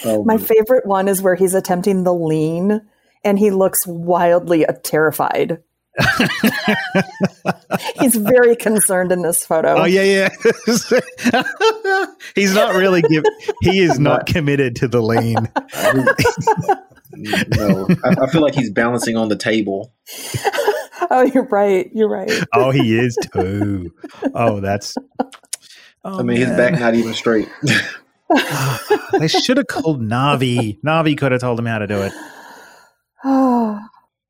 Oh, my favorite one is where he's attempting the lean and he looks wildly uh, terrified he's very concerned in this photo Oh yeah, yeah. He's not really give. He is not committed to the lean. no, I, I feel like he's balancing on the table. oh you're right you're right Oh, he is too. Oh, that's. Oh, I mean, his back not even straight. they should have called Navi. Navi could have told him how to do it. oh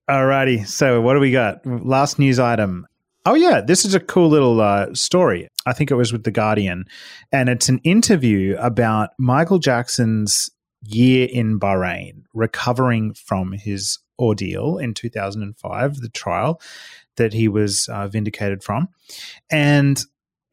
Alrighty. So what do we got? Last news item. Oh yeah, this is a cool little uh, story. I think it was with the Guardian, and it's an interview about Michael Jackson's year in Bahrain, recovering from his ordeal in 2005, the trial that he was uh, vindicated from, and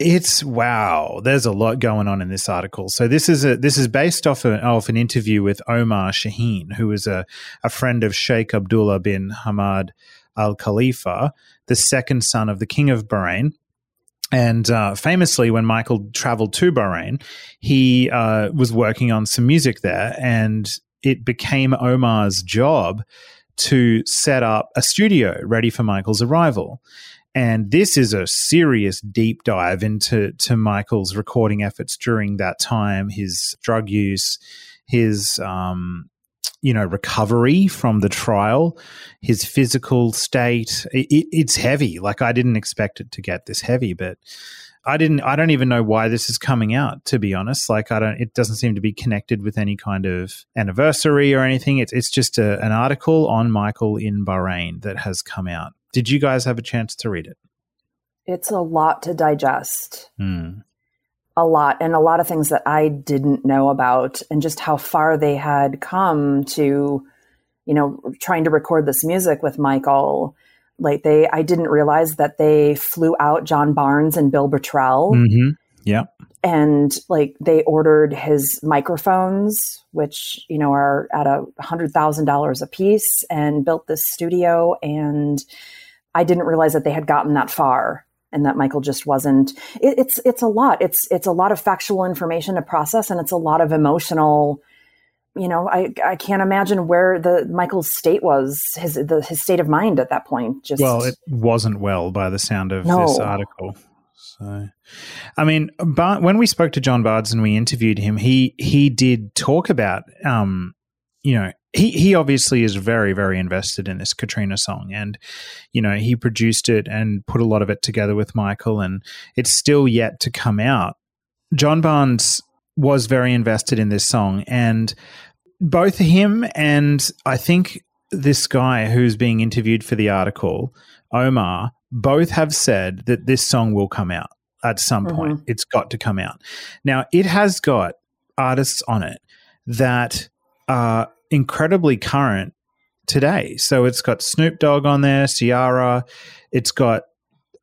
it's wow. There's a lot going on in this article. So this is a this is based off a, off an interview with Omar Shaheen, who is a a friend of Sheikh Abdullah bin Hamad Al Khalifa, the second son of the King of Bahrain. And uh, famously, when Michael traveled to Bahrain, he uh, was working on some music there, and it became Omar's job to set up a studio ready for Michael's arrival. And this is a serious deep dive into to Michael's recording efforts during that time, his drug use, his um, you know recovery from the trial, his physical state. It, it, it's heavy. Like I didn't expect it to get this heavy, but I didn't. I don't even know why this is coming out. To be honest, like I don't. It doesn't seem to be connected with any kind of anniversary or anything. It's it's just a, an article on Michael in Bahrain that has come out. Did you guys have a chance to read it? It's a lot to digest. Hmm. A lot, and a lot of things that I didn't know about, and just how far they had come to, you know, trying to record this music with Michael like they i didn't realize that they flew out john barnes and bill Bottrell. Mm-hmm. Yeah. and like they ordered his microphones which you know are at a hundred thousand dollars a piece and built this studio and i didn't realize that they had gotten that far and that michael just wasn't it, it's it's a lot it's it's a lot of factual information to process and it's a lot of emotional you know, I I can't imagine where the Michael's state was, his the his state of mind at that point. Just Well, it wasn't well by the sound of No. this article. So, I mean, but when we spoke to John Barnes and we interviewed him, he he did talk about, um, you know, he he obviously is very very invested in this Katrina song, and you know he produced it and put a lot of it together with Michael, and it's still yet to come out. John Barnes was very invested in this song, and both him and I think this guy who's being interviewed for the article, Omar, both have said that this song will come out at some Mhm. point. It's got to come out. Now, it has got artists on it that are incredibly current today. So it's got Snoop Dogg on there, Ciara, it's got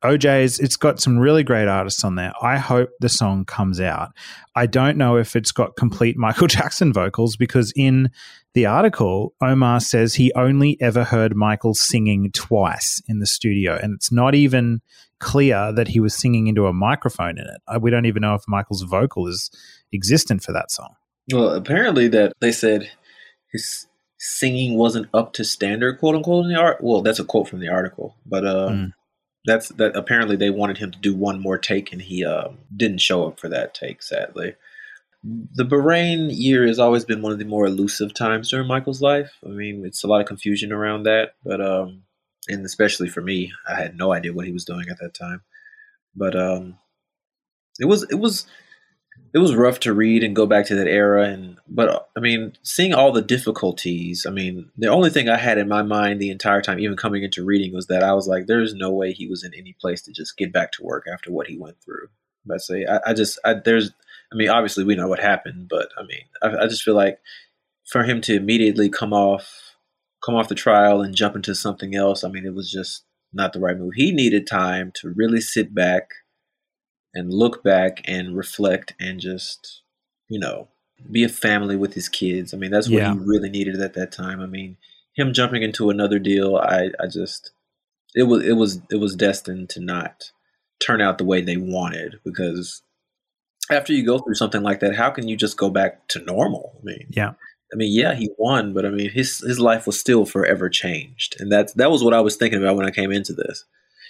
O'Jays, it's got some really great artists on there. I hope the song comes out. I don't know if it's got complete Michael Jackson vocals because in the article, Omar says he only ever heard Michael singing twice in the studio, and it's not even clear that he was singing into a microphone in it. Uh, We don't even know if Michael's vocal is existent for that song. Well, apparently that they said his singing wasn't up to standard, quote unquote, in the art. Well, that's a quote from the article, but uh, Mm. that's that. Apparently, they wanted him to do one more take, and he uh, didn't show up for that take. Sadly, the Bahrain year has always been one of the more elusive times during Michael's life. I mean, it's a lot of confusion around that, but um, and especially for me, I had no idea what he was doing at that time. But um, it was it was it was rough to read and go back to that era and but i mean seeing all the difficulties i mean the only thing i had in my mind the entire time even coming into reading was that i was like there's no way he was in any place to just get back to work after what he went through. But say I, I just I, there's i mean obviously we know what happened but i mean I, I just feel like for him to immediately come off come off the trial and jump into something else i mean it was just not the right move. He needed time to really sit back and look back and reflect and just you know be a family with his kids i mean that's what Yeah. he really needed at that time i mean him jumping into another deal i i just it was it was it was destined to not turn out the way they wanted because after you go through something like that how can you just go back to normal i mean Yeah. I mean, yeah, he won, but I mean, his his life was still forever changed, and that's that was what I was thinking about when I came into this.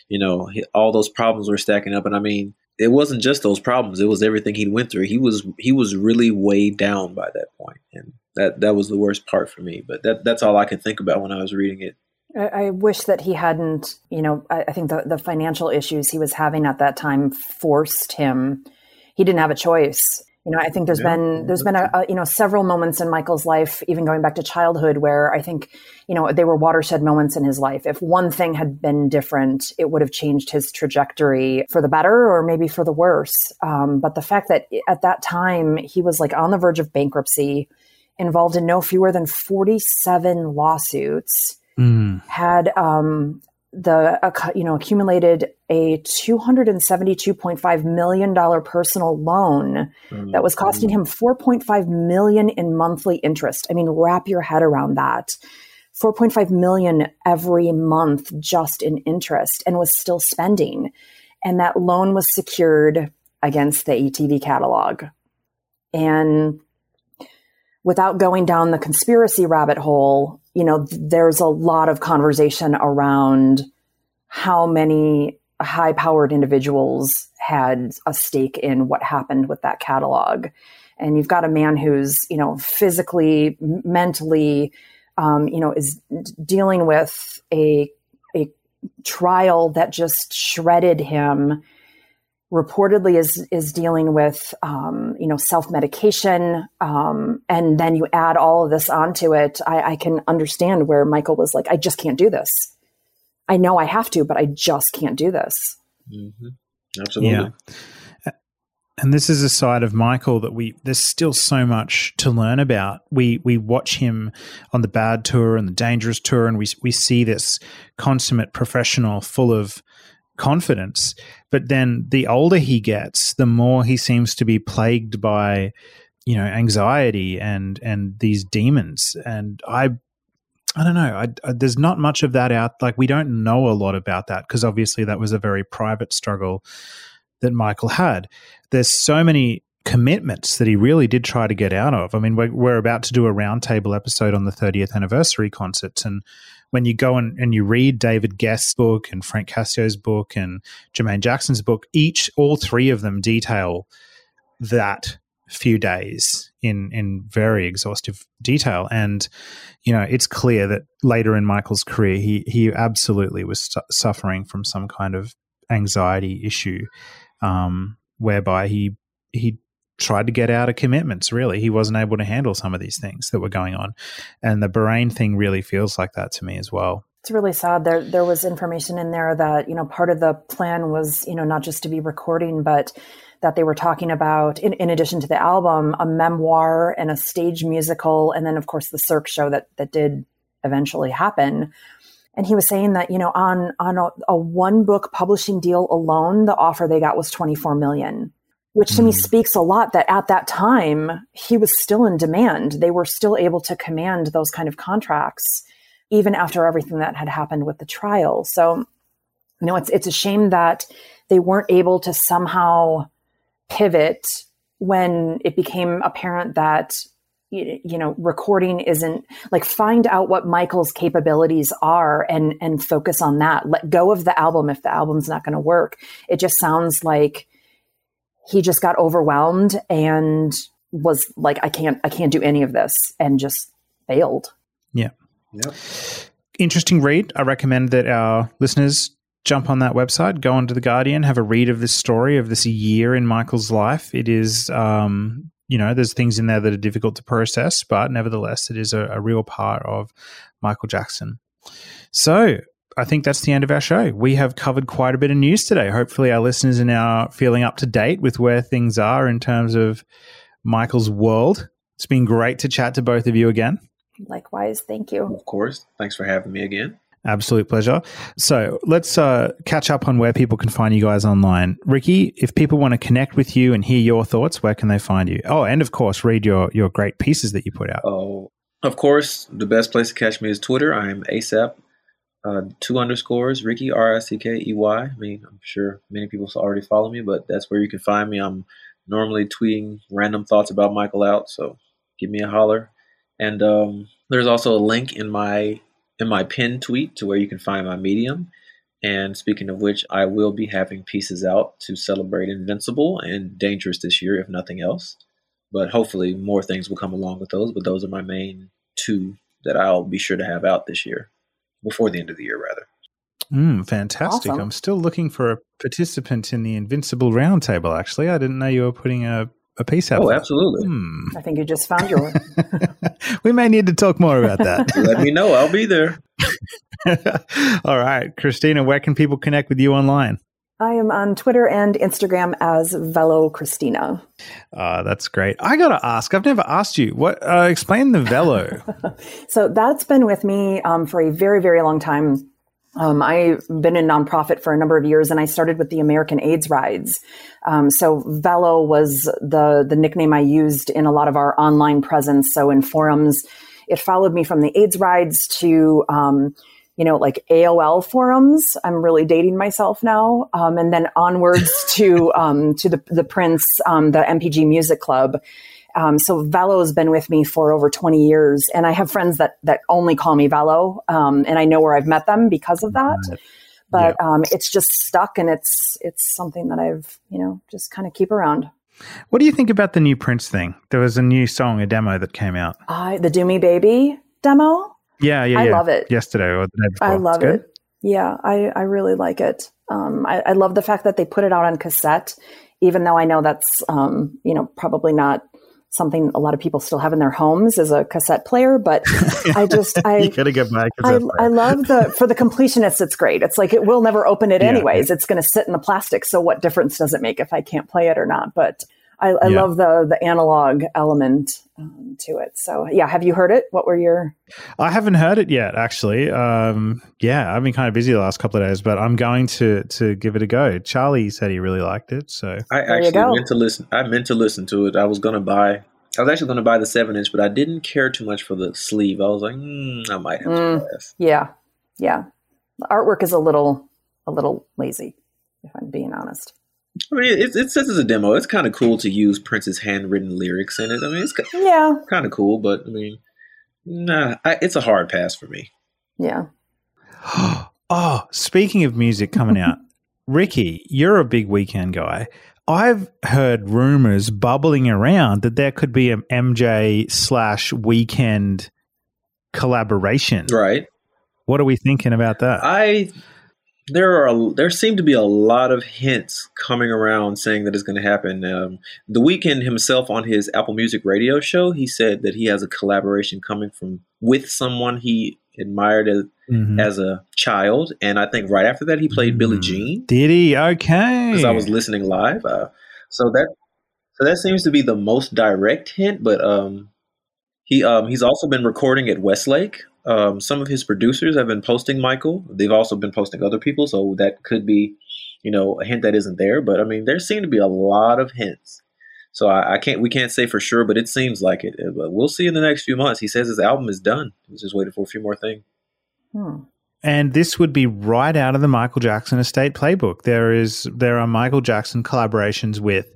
You know, all those problems were stacking up, and I mean, it wasn't just those problems; it was everything he went through. He was he was really weighed down by that point, and that that was the worst part for me. But that that's all I could think about when I was reading it. I, I wish that he hadn't, you know, I, I think the, the financial issues he was having at that time forced him. He didn't have a choice. You know, I think there's Yeah. been there's been a, a you know several moments in Michael's life, even going back to childhood, where I think you know they were watershed moments in his life. If one thing had been different, it would have changed his trajectory for the better or maybe for the worse. Um, but the fact that at that time he was like on the verge of bankruptcy, involved in no fewer than 47 lawsuits Mm. had um, the you know accumulated a two hundred and seventy two point five million dollar personal loan hmm. that was costing him four point five million in monthly interest. I mean, wrap your head around that. 4.5 million every month just in interest and was still spending. And that loan was secured against the ATV catalog. And without going down the conspiracy rabbit hole, you know, there's a lot of conversation around how many high powered individuals had a stake in what happened with that catalog. And you've got a man who's, you know, physically, mentally, um, you know, is dealing with a, a trial that just shredded him reportedly is is dealing with um, you know self medication, um, and then you add all of this onto it. I, I can understand where Michael was like, I just can't do this. I know I have to, but I just can't do this. Mm-hmm. Absolutely. Yeah. And this is a side of Michael that we there's still so much to learn about. We we watch him on the bad tour and the dangerous tour, and we we see this consummate professional full of confidence. But then the older he gets, the more he seems to be plagued by, you know, anxiety and and these demons. And I, I don't know. I, I, there's not much of that out. Like we don't know a lot about that because obviously that was a very private struggle that Michael had. There's so many commitments that he really did try to get out of. I mean, we're, we're about to do a roundtable episode on the 30th anniversary concerts, and when you go and, and you read David Gest's book and Frank Cascio's book and Jermaine Jackson's book, each, all three of them detail that few days in in very exhaustive detail. And you know it's clear that later in Michael's career he he absolutely was su- suffering from some kind of anxiety issue um, whereby he he tried to get out of commitments really. He wasn't able to handle some of these things that were going on. And the Bahrain thing really feels like that to me as well. It's really sad. There there was information in there that you know part of the plan was you know not just to be recording but that they were talking about in, in addition to the album a memoir and a stage musical and then of course the cirque show that that did eventually happen. And he was saying that you know on on a, a one book publishing deal alone the offer they got was 24 million which to me hmm. speaks a lot that at that time he was still in demand. They were still able to command those kind of contracts even after everything that had happened with the trial. So, you know, it's it's a shame that they weren't able to somehow pivot when it became apparent that you know recording isn't like find out what michael's capabilities are and and focus on that let go of the album if the album's not going to work it just sounds like he just got overwhelmed and was like, I can't, I can't do any of this and just failed. Yeah. Yep. Interesting read. I recommend that our listeners jump on that website, go onto the Guardian, have a read of this story of this year in Michael's life. It is, um, you know, there's things in there that are difficult to process, but nevertheless, it is a, a real part of Michael Jackson. So, I think that's the end of our show. We have covered quite a bit of news today. Hopefully, our listeners are now feeling up to date with where things are in terms of Michael's world. It's been great to chat to both of you again. Likewise. Thank you. Of course. Thanks for having me again. Absolute pleasure. So let's uh, catch up on where people can find you guys online. Rickey, if people want to connect with you and hear your thoughts, where can they find you? Oh, and of course, read your, your great pieces that you put out. Oh, of course, the best place to catch me is Twitter. I am ASAP uh, two underscores, Rickey R I C K E Y. I mean, I'm sure many people already follow me, but that's where you can find me. I'm normally tweeting random thoughts about Michael out, so give me a holler. And um, there's also a link in my in my pinned tweet to where you can find my medium. And speaking of which, I will be having pieces out to celebrate Invincible and Dangerous this year, if nothing else. But hopefully, more things will come along with those. But those are my main two that I'll be sure to have out this year before the end of the year, rather. Mm, fantastic. Awesome. I'm still looking for a participant in the Invincible Roundtable, actually. I didn't know you were putting a, a piece out. Oh, absolutely. Hmm. I think you just found your one. we may need to talk more about that. Let me know. I'll be there. All right. Kristina, where can people connect with you online? I am on Twitter and Instagram as Velo Kristina. Uh, that's great. I got to ask. I've never asked you. What? Uh, explain the Velo. so that's been with me um, for a very, very long time. Um, I've been in nonprofit for a number of years, and I started with the American AIDS rides. Um, so Velo was the the nickname I used in a lot of our online presence. So in forums, it followed me from the AIDS rides to um, you know, like AOL forums. I'm really dating myself now. Um, and then onwards to, um, to the, the Prince, um, the NPG Music Club. Um, so Velo's been with me for over 20 years and I have friends that, that only call me Velo. Um, and I know where I've met them because of that. But. Um, it's just stuck and it's, it's something that I've, you know, just kind of keep around. What do you think about the new Prince thing? There was a new song, a demo that came out. Uh, the Do Me Baby demo. Yeah, yeah, I yeah. love it. Yesterday or the day before. I love it. Yeah, I, I really like it. Um, I, I, love the fact that they put it out on cassette, even though I know that's um, you know probably not something a lot of people still have in their homes as a cassette player. But I just I you gotta get back. I, I, love the for the completionists. It's great. It's like it will never open it yeah, anyways. It's going to sit in the plastic. So what difference does it make if I can't play it or not? But I, I yeah. love the the analog element um, to it. So yeah, have you heard it? What were your? I haven't heard it yet, actually. Um, yeah, I've been kind of busy the last couple of days, but I'm going to to give it a go. Charlie said he really liked it, so I there actually meant to listen. I meant to listen to it. I was going to buy. I was actually going to buy the seven inch, but I didn't care too much for the sleeve. I was like, mm, I might have mm, to pass. Yeah, yeah. The artwork is a little a little lazy, if I'm being honest. I mean, it, it says it's a demo. It's kind of cool to use Prince's handwritten lyrics in it. I mean, it's yeah, kind of cool, but I mean, nah, I, it's a hard pass for me. Yeah. oh, speaking of music coming out, Rickey, you're a big Weeknd guy. I've heard rumors bubbling around that there could be an MJ slash Weeknd collaboration. Right. What are we thinking about that? I there are there seem to be a lot of hints coming around saying that it's going to happen. Um, the Weeknd himself on his Apple Music radio show, he said that he has a collaboration coming from with someone he admired as, mm-hmm. as a child, and I think right after that he played mm-hmm. Billie Jean. Did he? Okay, because I was listening live. Uh, so that so that seems to be the most direct hint, but um, he um, he's also been recording at Westlake um, some of his producers have been posting Michael. They've also been posting other people, so that could be, you know, a hint that isn't there. But I mean, there seem to be a lot of hints. So I, I can't, we can't say for sure, but it seems like it. But we'll see in the next few months. He says his album is done. He's just waiting for a few more things. Hmm. And this would be right out of the Michael Jackson estate playbook. There is there are Michael Jackson collaborations with.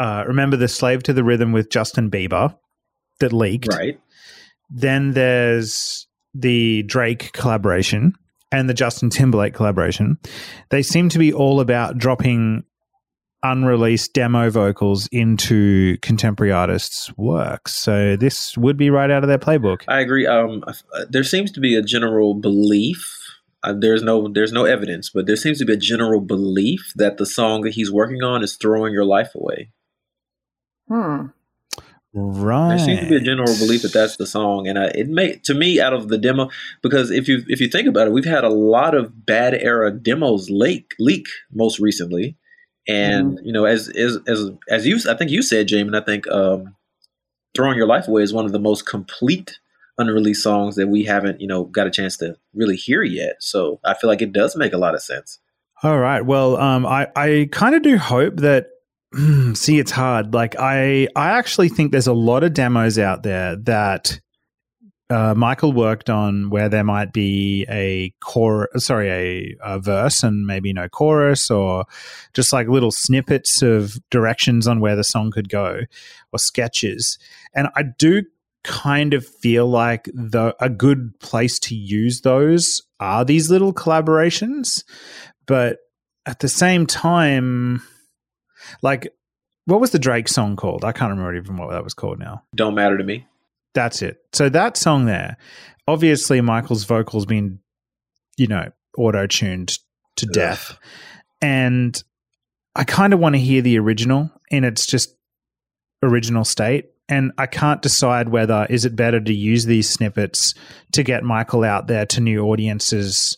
Uh, remember the "Slave to the Rhythm" with Justin Bieber that leaked. Right. Then there's the Drake collaboration and the Justin Timberlake collaboration, they seem to be all about dropping unreleased demo vocals into contemporary artists' works. So this would be right out of their playbook. I agree. Um, there seems to be a general belief. Uh, there's no there's no evidence, but there seems to be a general belief that the song that he's working on is throwing your life away. Hmm. Right. There seems to be a general belief that that's the song, and uh, it may to me out of the demo because if you if you think about it, we've had a lot of bad era demos leak leak most recently, and mm-hmm. you know as as as as you I think you said, Jamon, I think um, "Throwing Your Life Away" is one of the most complete unreleased songs that we haven't you know got a chance to really hear yet. So I feel like it does make a lot of sense. All right. Well, um, I I kind of do hope that see it's hard. Like i i actually think there's a lot of demos out there that uh, michael worked on where there might be a core sorry a, a, verse and maybe no chorus or just like little snippets of directions on where the song could go or sketches. And i do kind of feel like the a good place to use those are these little collaborations but at the same time like, what was the Drake song called? I can't remember even what that was called now. Don't matter to me. That's it. So that song there, obviously Michael's vocals been, you know, auto tuned to Ugh. death, and I kind of want to hear the original in its just original state. And I can't decide whether is it better to use these snippets to get Michael out there to new audiences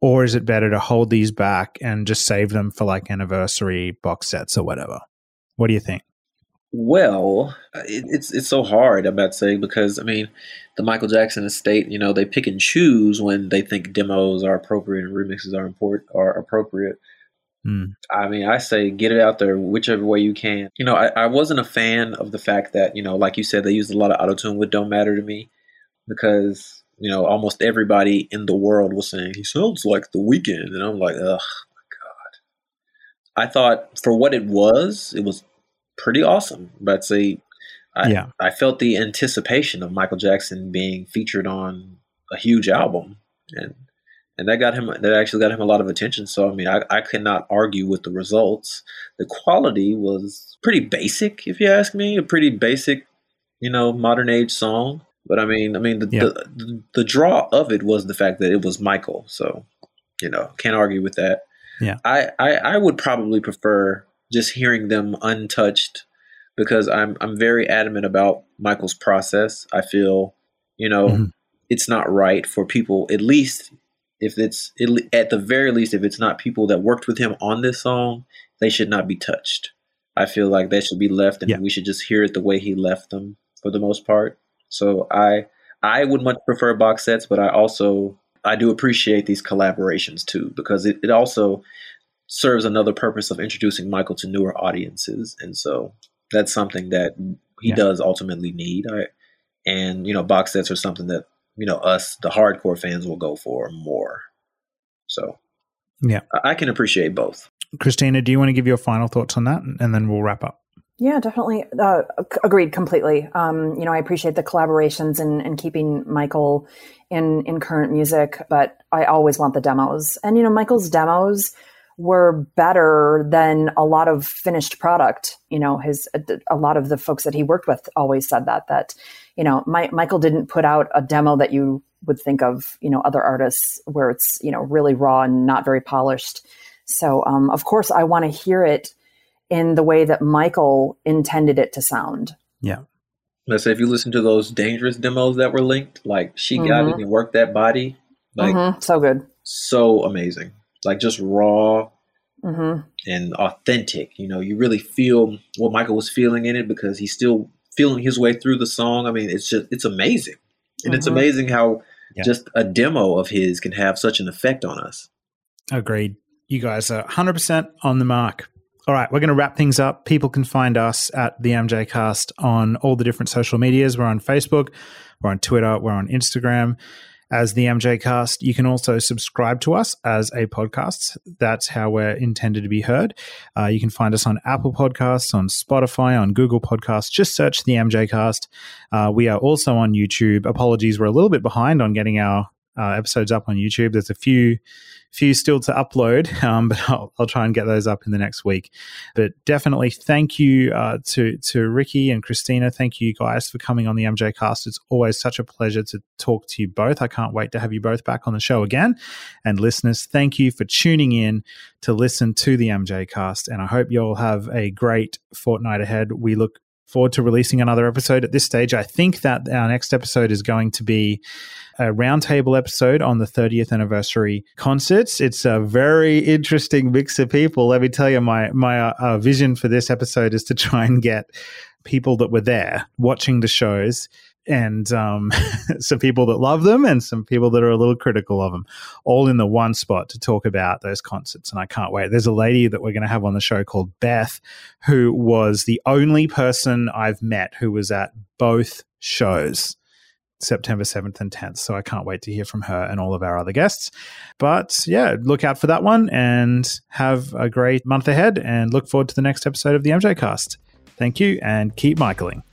or is it better to hold these back and just save them for like anniversary box sets or whatever? What do you think? Well, it, it's it's so hard. I'm about to say because I mean, the Michael Jackson estate, you know, they pick and choose when they think demos are appropriate and remixes are import are appropriate. Mm. I mean, I say get it out there whichever way you can. You know, I, I wasn't a fan of the fact that you know, like you said, they used a lot of auto tune with "Don't Matter to Me" because you know, almost everybody in the world was saying he sounds like The Weeknd, and I'm like, oh my god. I thought for what it was, it was pretty awesome. But see, I, yeah. I felt the anticipation of Michael Jackson being featured on a huge album, and and that got him that actually got him a lot of attention. So I mean, I, I cannot argue with the results. The quality was pretty basic, if you ask me, a pretty basic, you know, modern age song. But I mean, I mean, the, yeah. the, the draw of it was the fact that it was Michael. So, you know, can't argue with that. Yeah. I, I, I would probably prefer just hearing them untouched because I'm I'm very adamant about Michael's process. I feel, you know, Mhm. it's not right for people at least if it's at the very least if it's not people that worked with him on this song, they should not be touched. I feel like they should be left and Yeah. we should just hear it the way he left them for the most part. So I I would much prefer box sets, but I also I do appreciate these collaborations too because it, it also serves another purpose of introducing Michael to newer audiences, and so that's something that he Yeah. does ultimately need. I, and you know, box sets are something that you know us, the hardcore fans, will go for more. So Yeah. I, I can appreciate both. Kristina, do you want to give your final thoughts on that, and then we'll wrap up? Yeah, definitely. Uh, agreed completely. Um, you know, I appreciate the collaborations and, and keeping Michael in in current music, but I always want the demos. And you know, Michael's demos were better than a lot of finished product. You know, his a lot of the folks that he worked with always said that that you know, my, Michael didn't put out a demo that you would think of, you know, other artists where it's you know really raw and not very polished. So, um, of course, I want to hear it in the way that Michael intended it to sound. Yeah. Let's say if you listen to those dangerous demos that were linked, like she got Mhm. it and worked that body, like Mhm, So good. so amazing, like just raw hmm and authentic. You know, you really feel what Michael was feeling in it because he's still feeling his way through the song. I mean, it's just it's amazing, and it's Mhm. amazing how Yeah. just a demo of his can have such an effect on us. Agreed. You guys are 100% on the mark. All right, we're going to wrap things up. People can find us at the MJ Cast on all the different social medias. We're on Facebook, we're on Twitter, we're on Instagram as the MJ Cast. You can also subscribe to us as a podcast. That's how we're intended to be heard. Uh, you can find us on Apple Podcasts, on Spotify, on Google Podcasts. Just search the MJ Cast. Uh, we are also on YouTube. Apologies, we're a little bit behind on getting our uh, episodes up on YouTube. There's a few few still to upload, um, but I'll, I'll try and get those up in the next week. But definitely, thank you uh, to to Rickey and Kristina. Thank you guys for coming on the MJ Cast. It's always such a pleasure to talk to you both. I can't wait to have you both back on the show again. And listeners, thank you for tuning in to listen to the MJ Cast. And I hope you all have a great fortnight ahead. We look forward to releasing another episode at this stage. I think that our next episode is going to be a roundtable episode on the 30th anniversary concerts. It's a very interesting mix of people. Let me tell you, my my uh, uh, vision for this episode is to try and get people that were there watching the shows and um, some people that love them and some people that are a little critical of them, all in the one spot to talk about those concerts. And I can't wait. There's a lady that we're going to have on the show called Beth, who was the only person I've met who was at both shows. September 7th and 10th. So I can't wait to hear from her and all of our other guests. But yeah, look out for that one and have a great month ahead and look forward to the next episode of the MJ Cast. Thank you and keep Michaeling.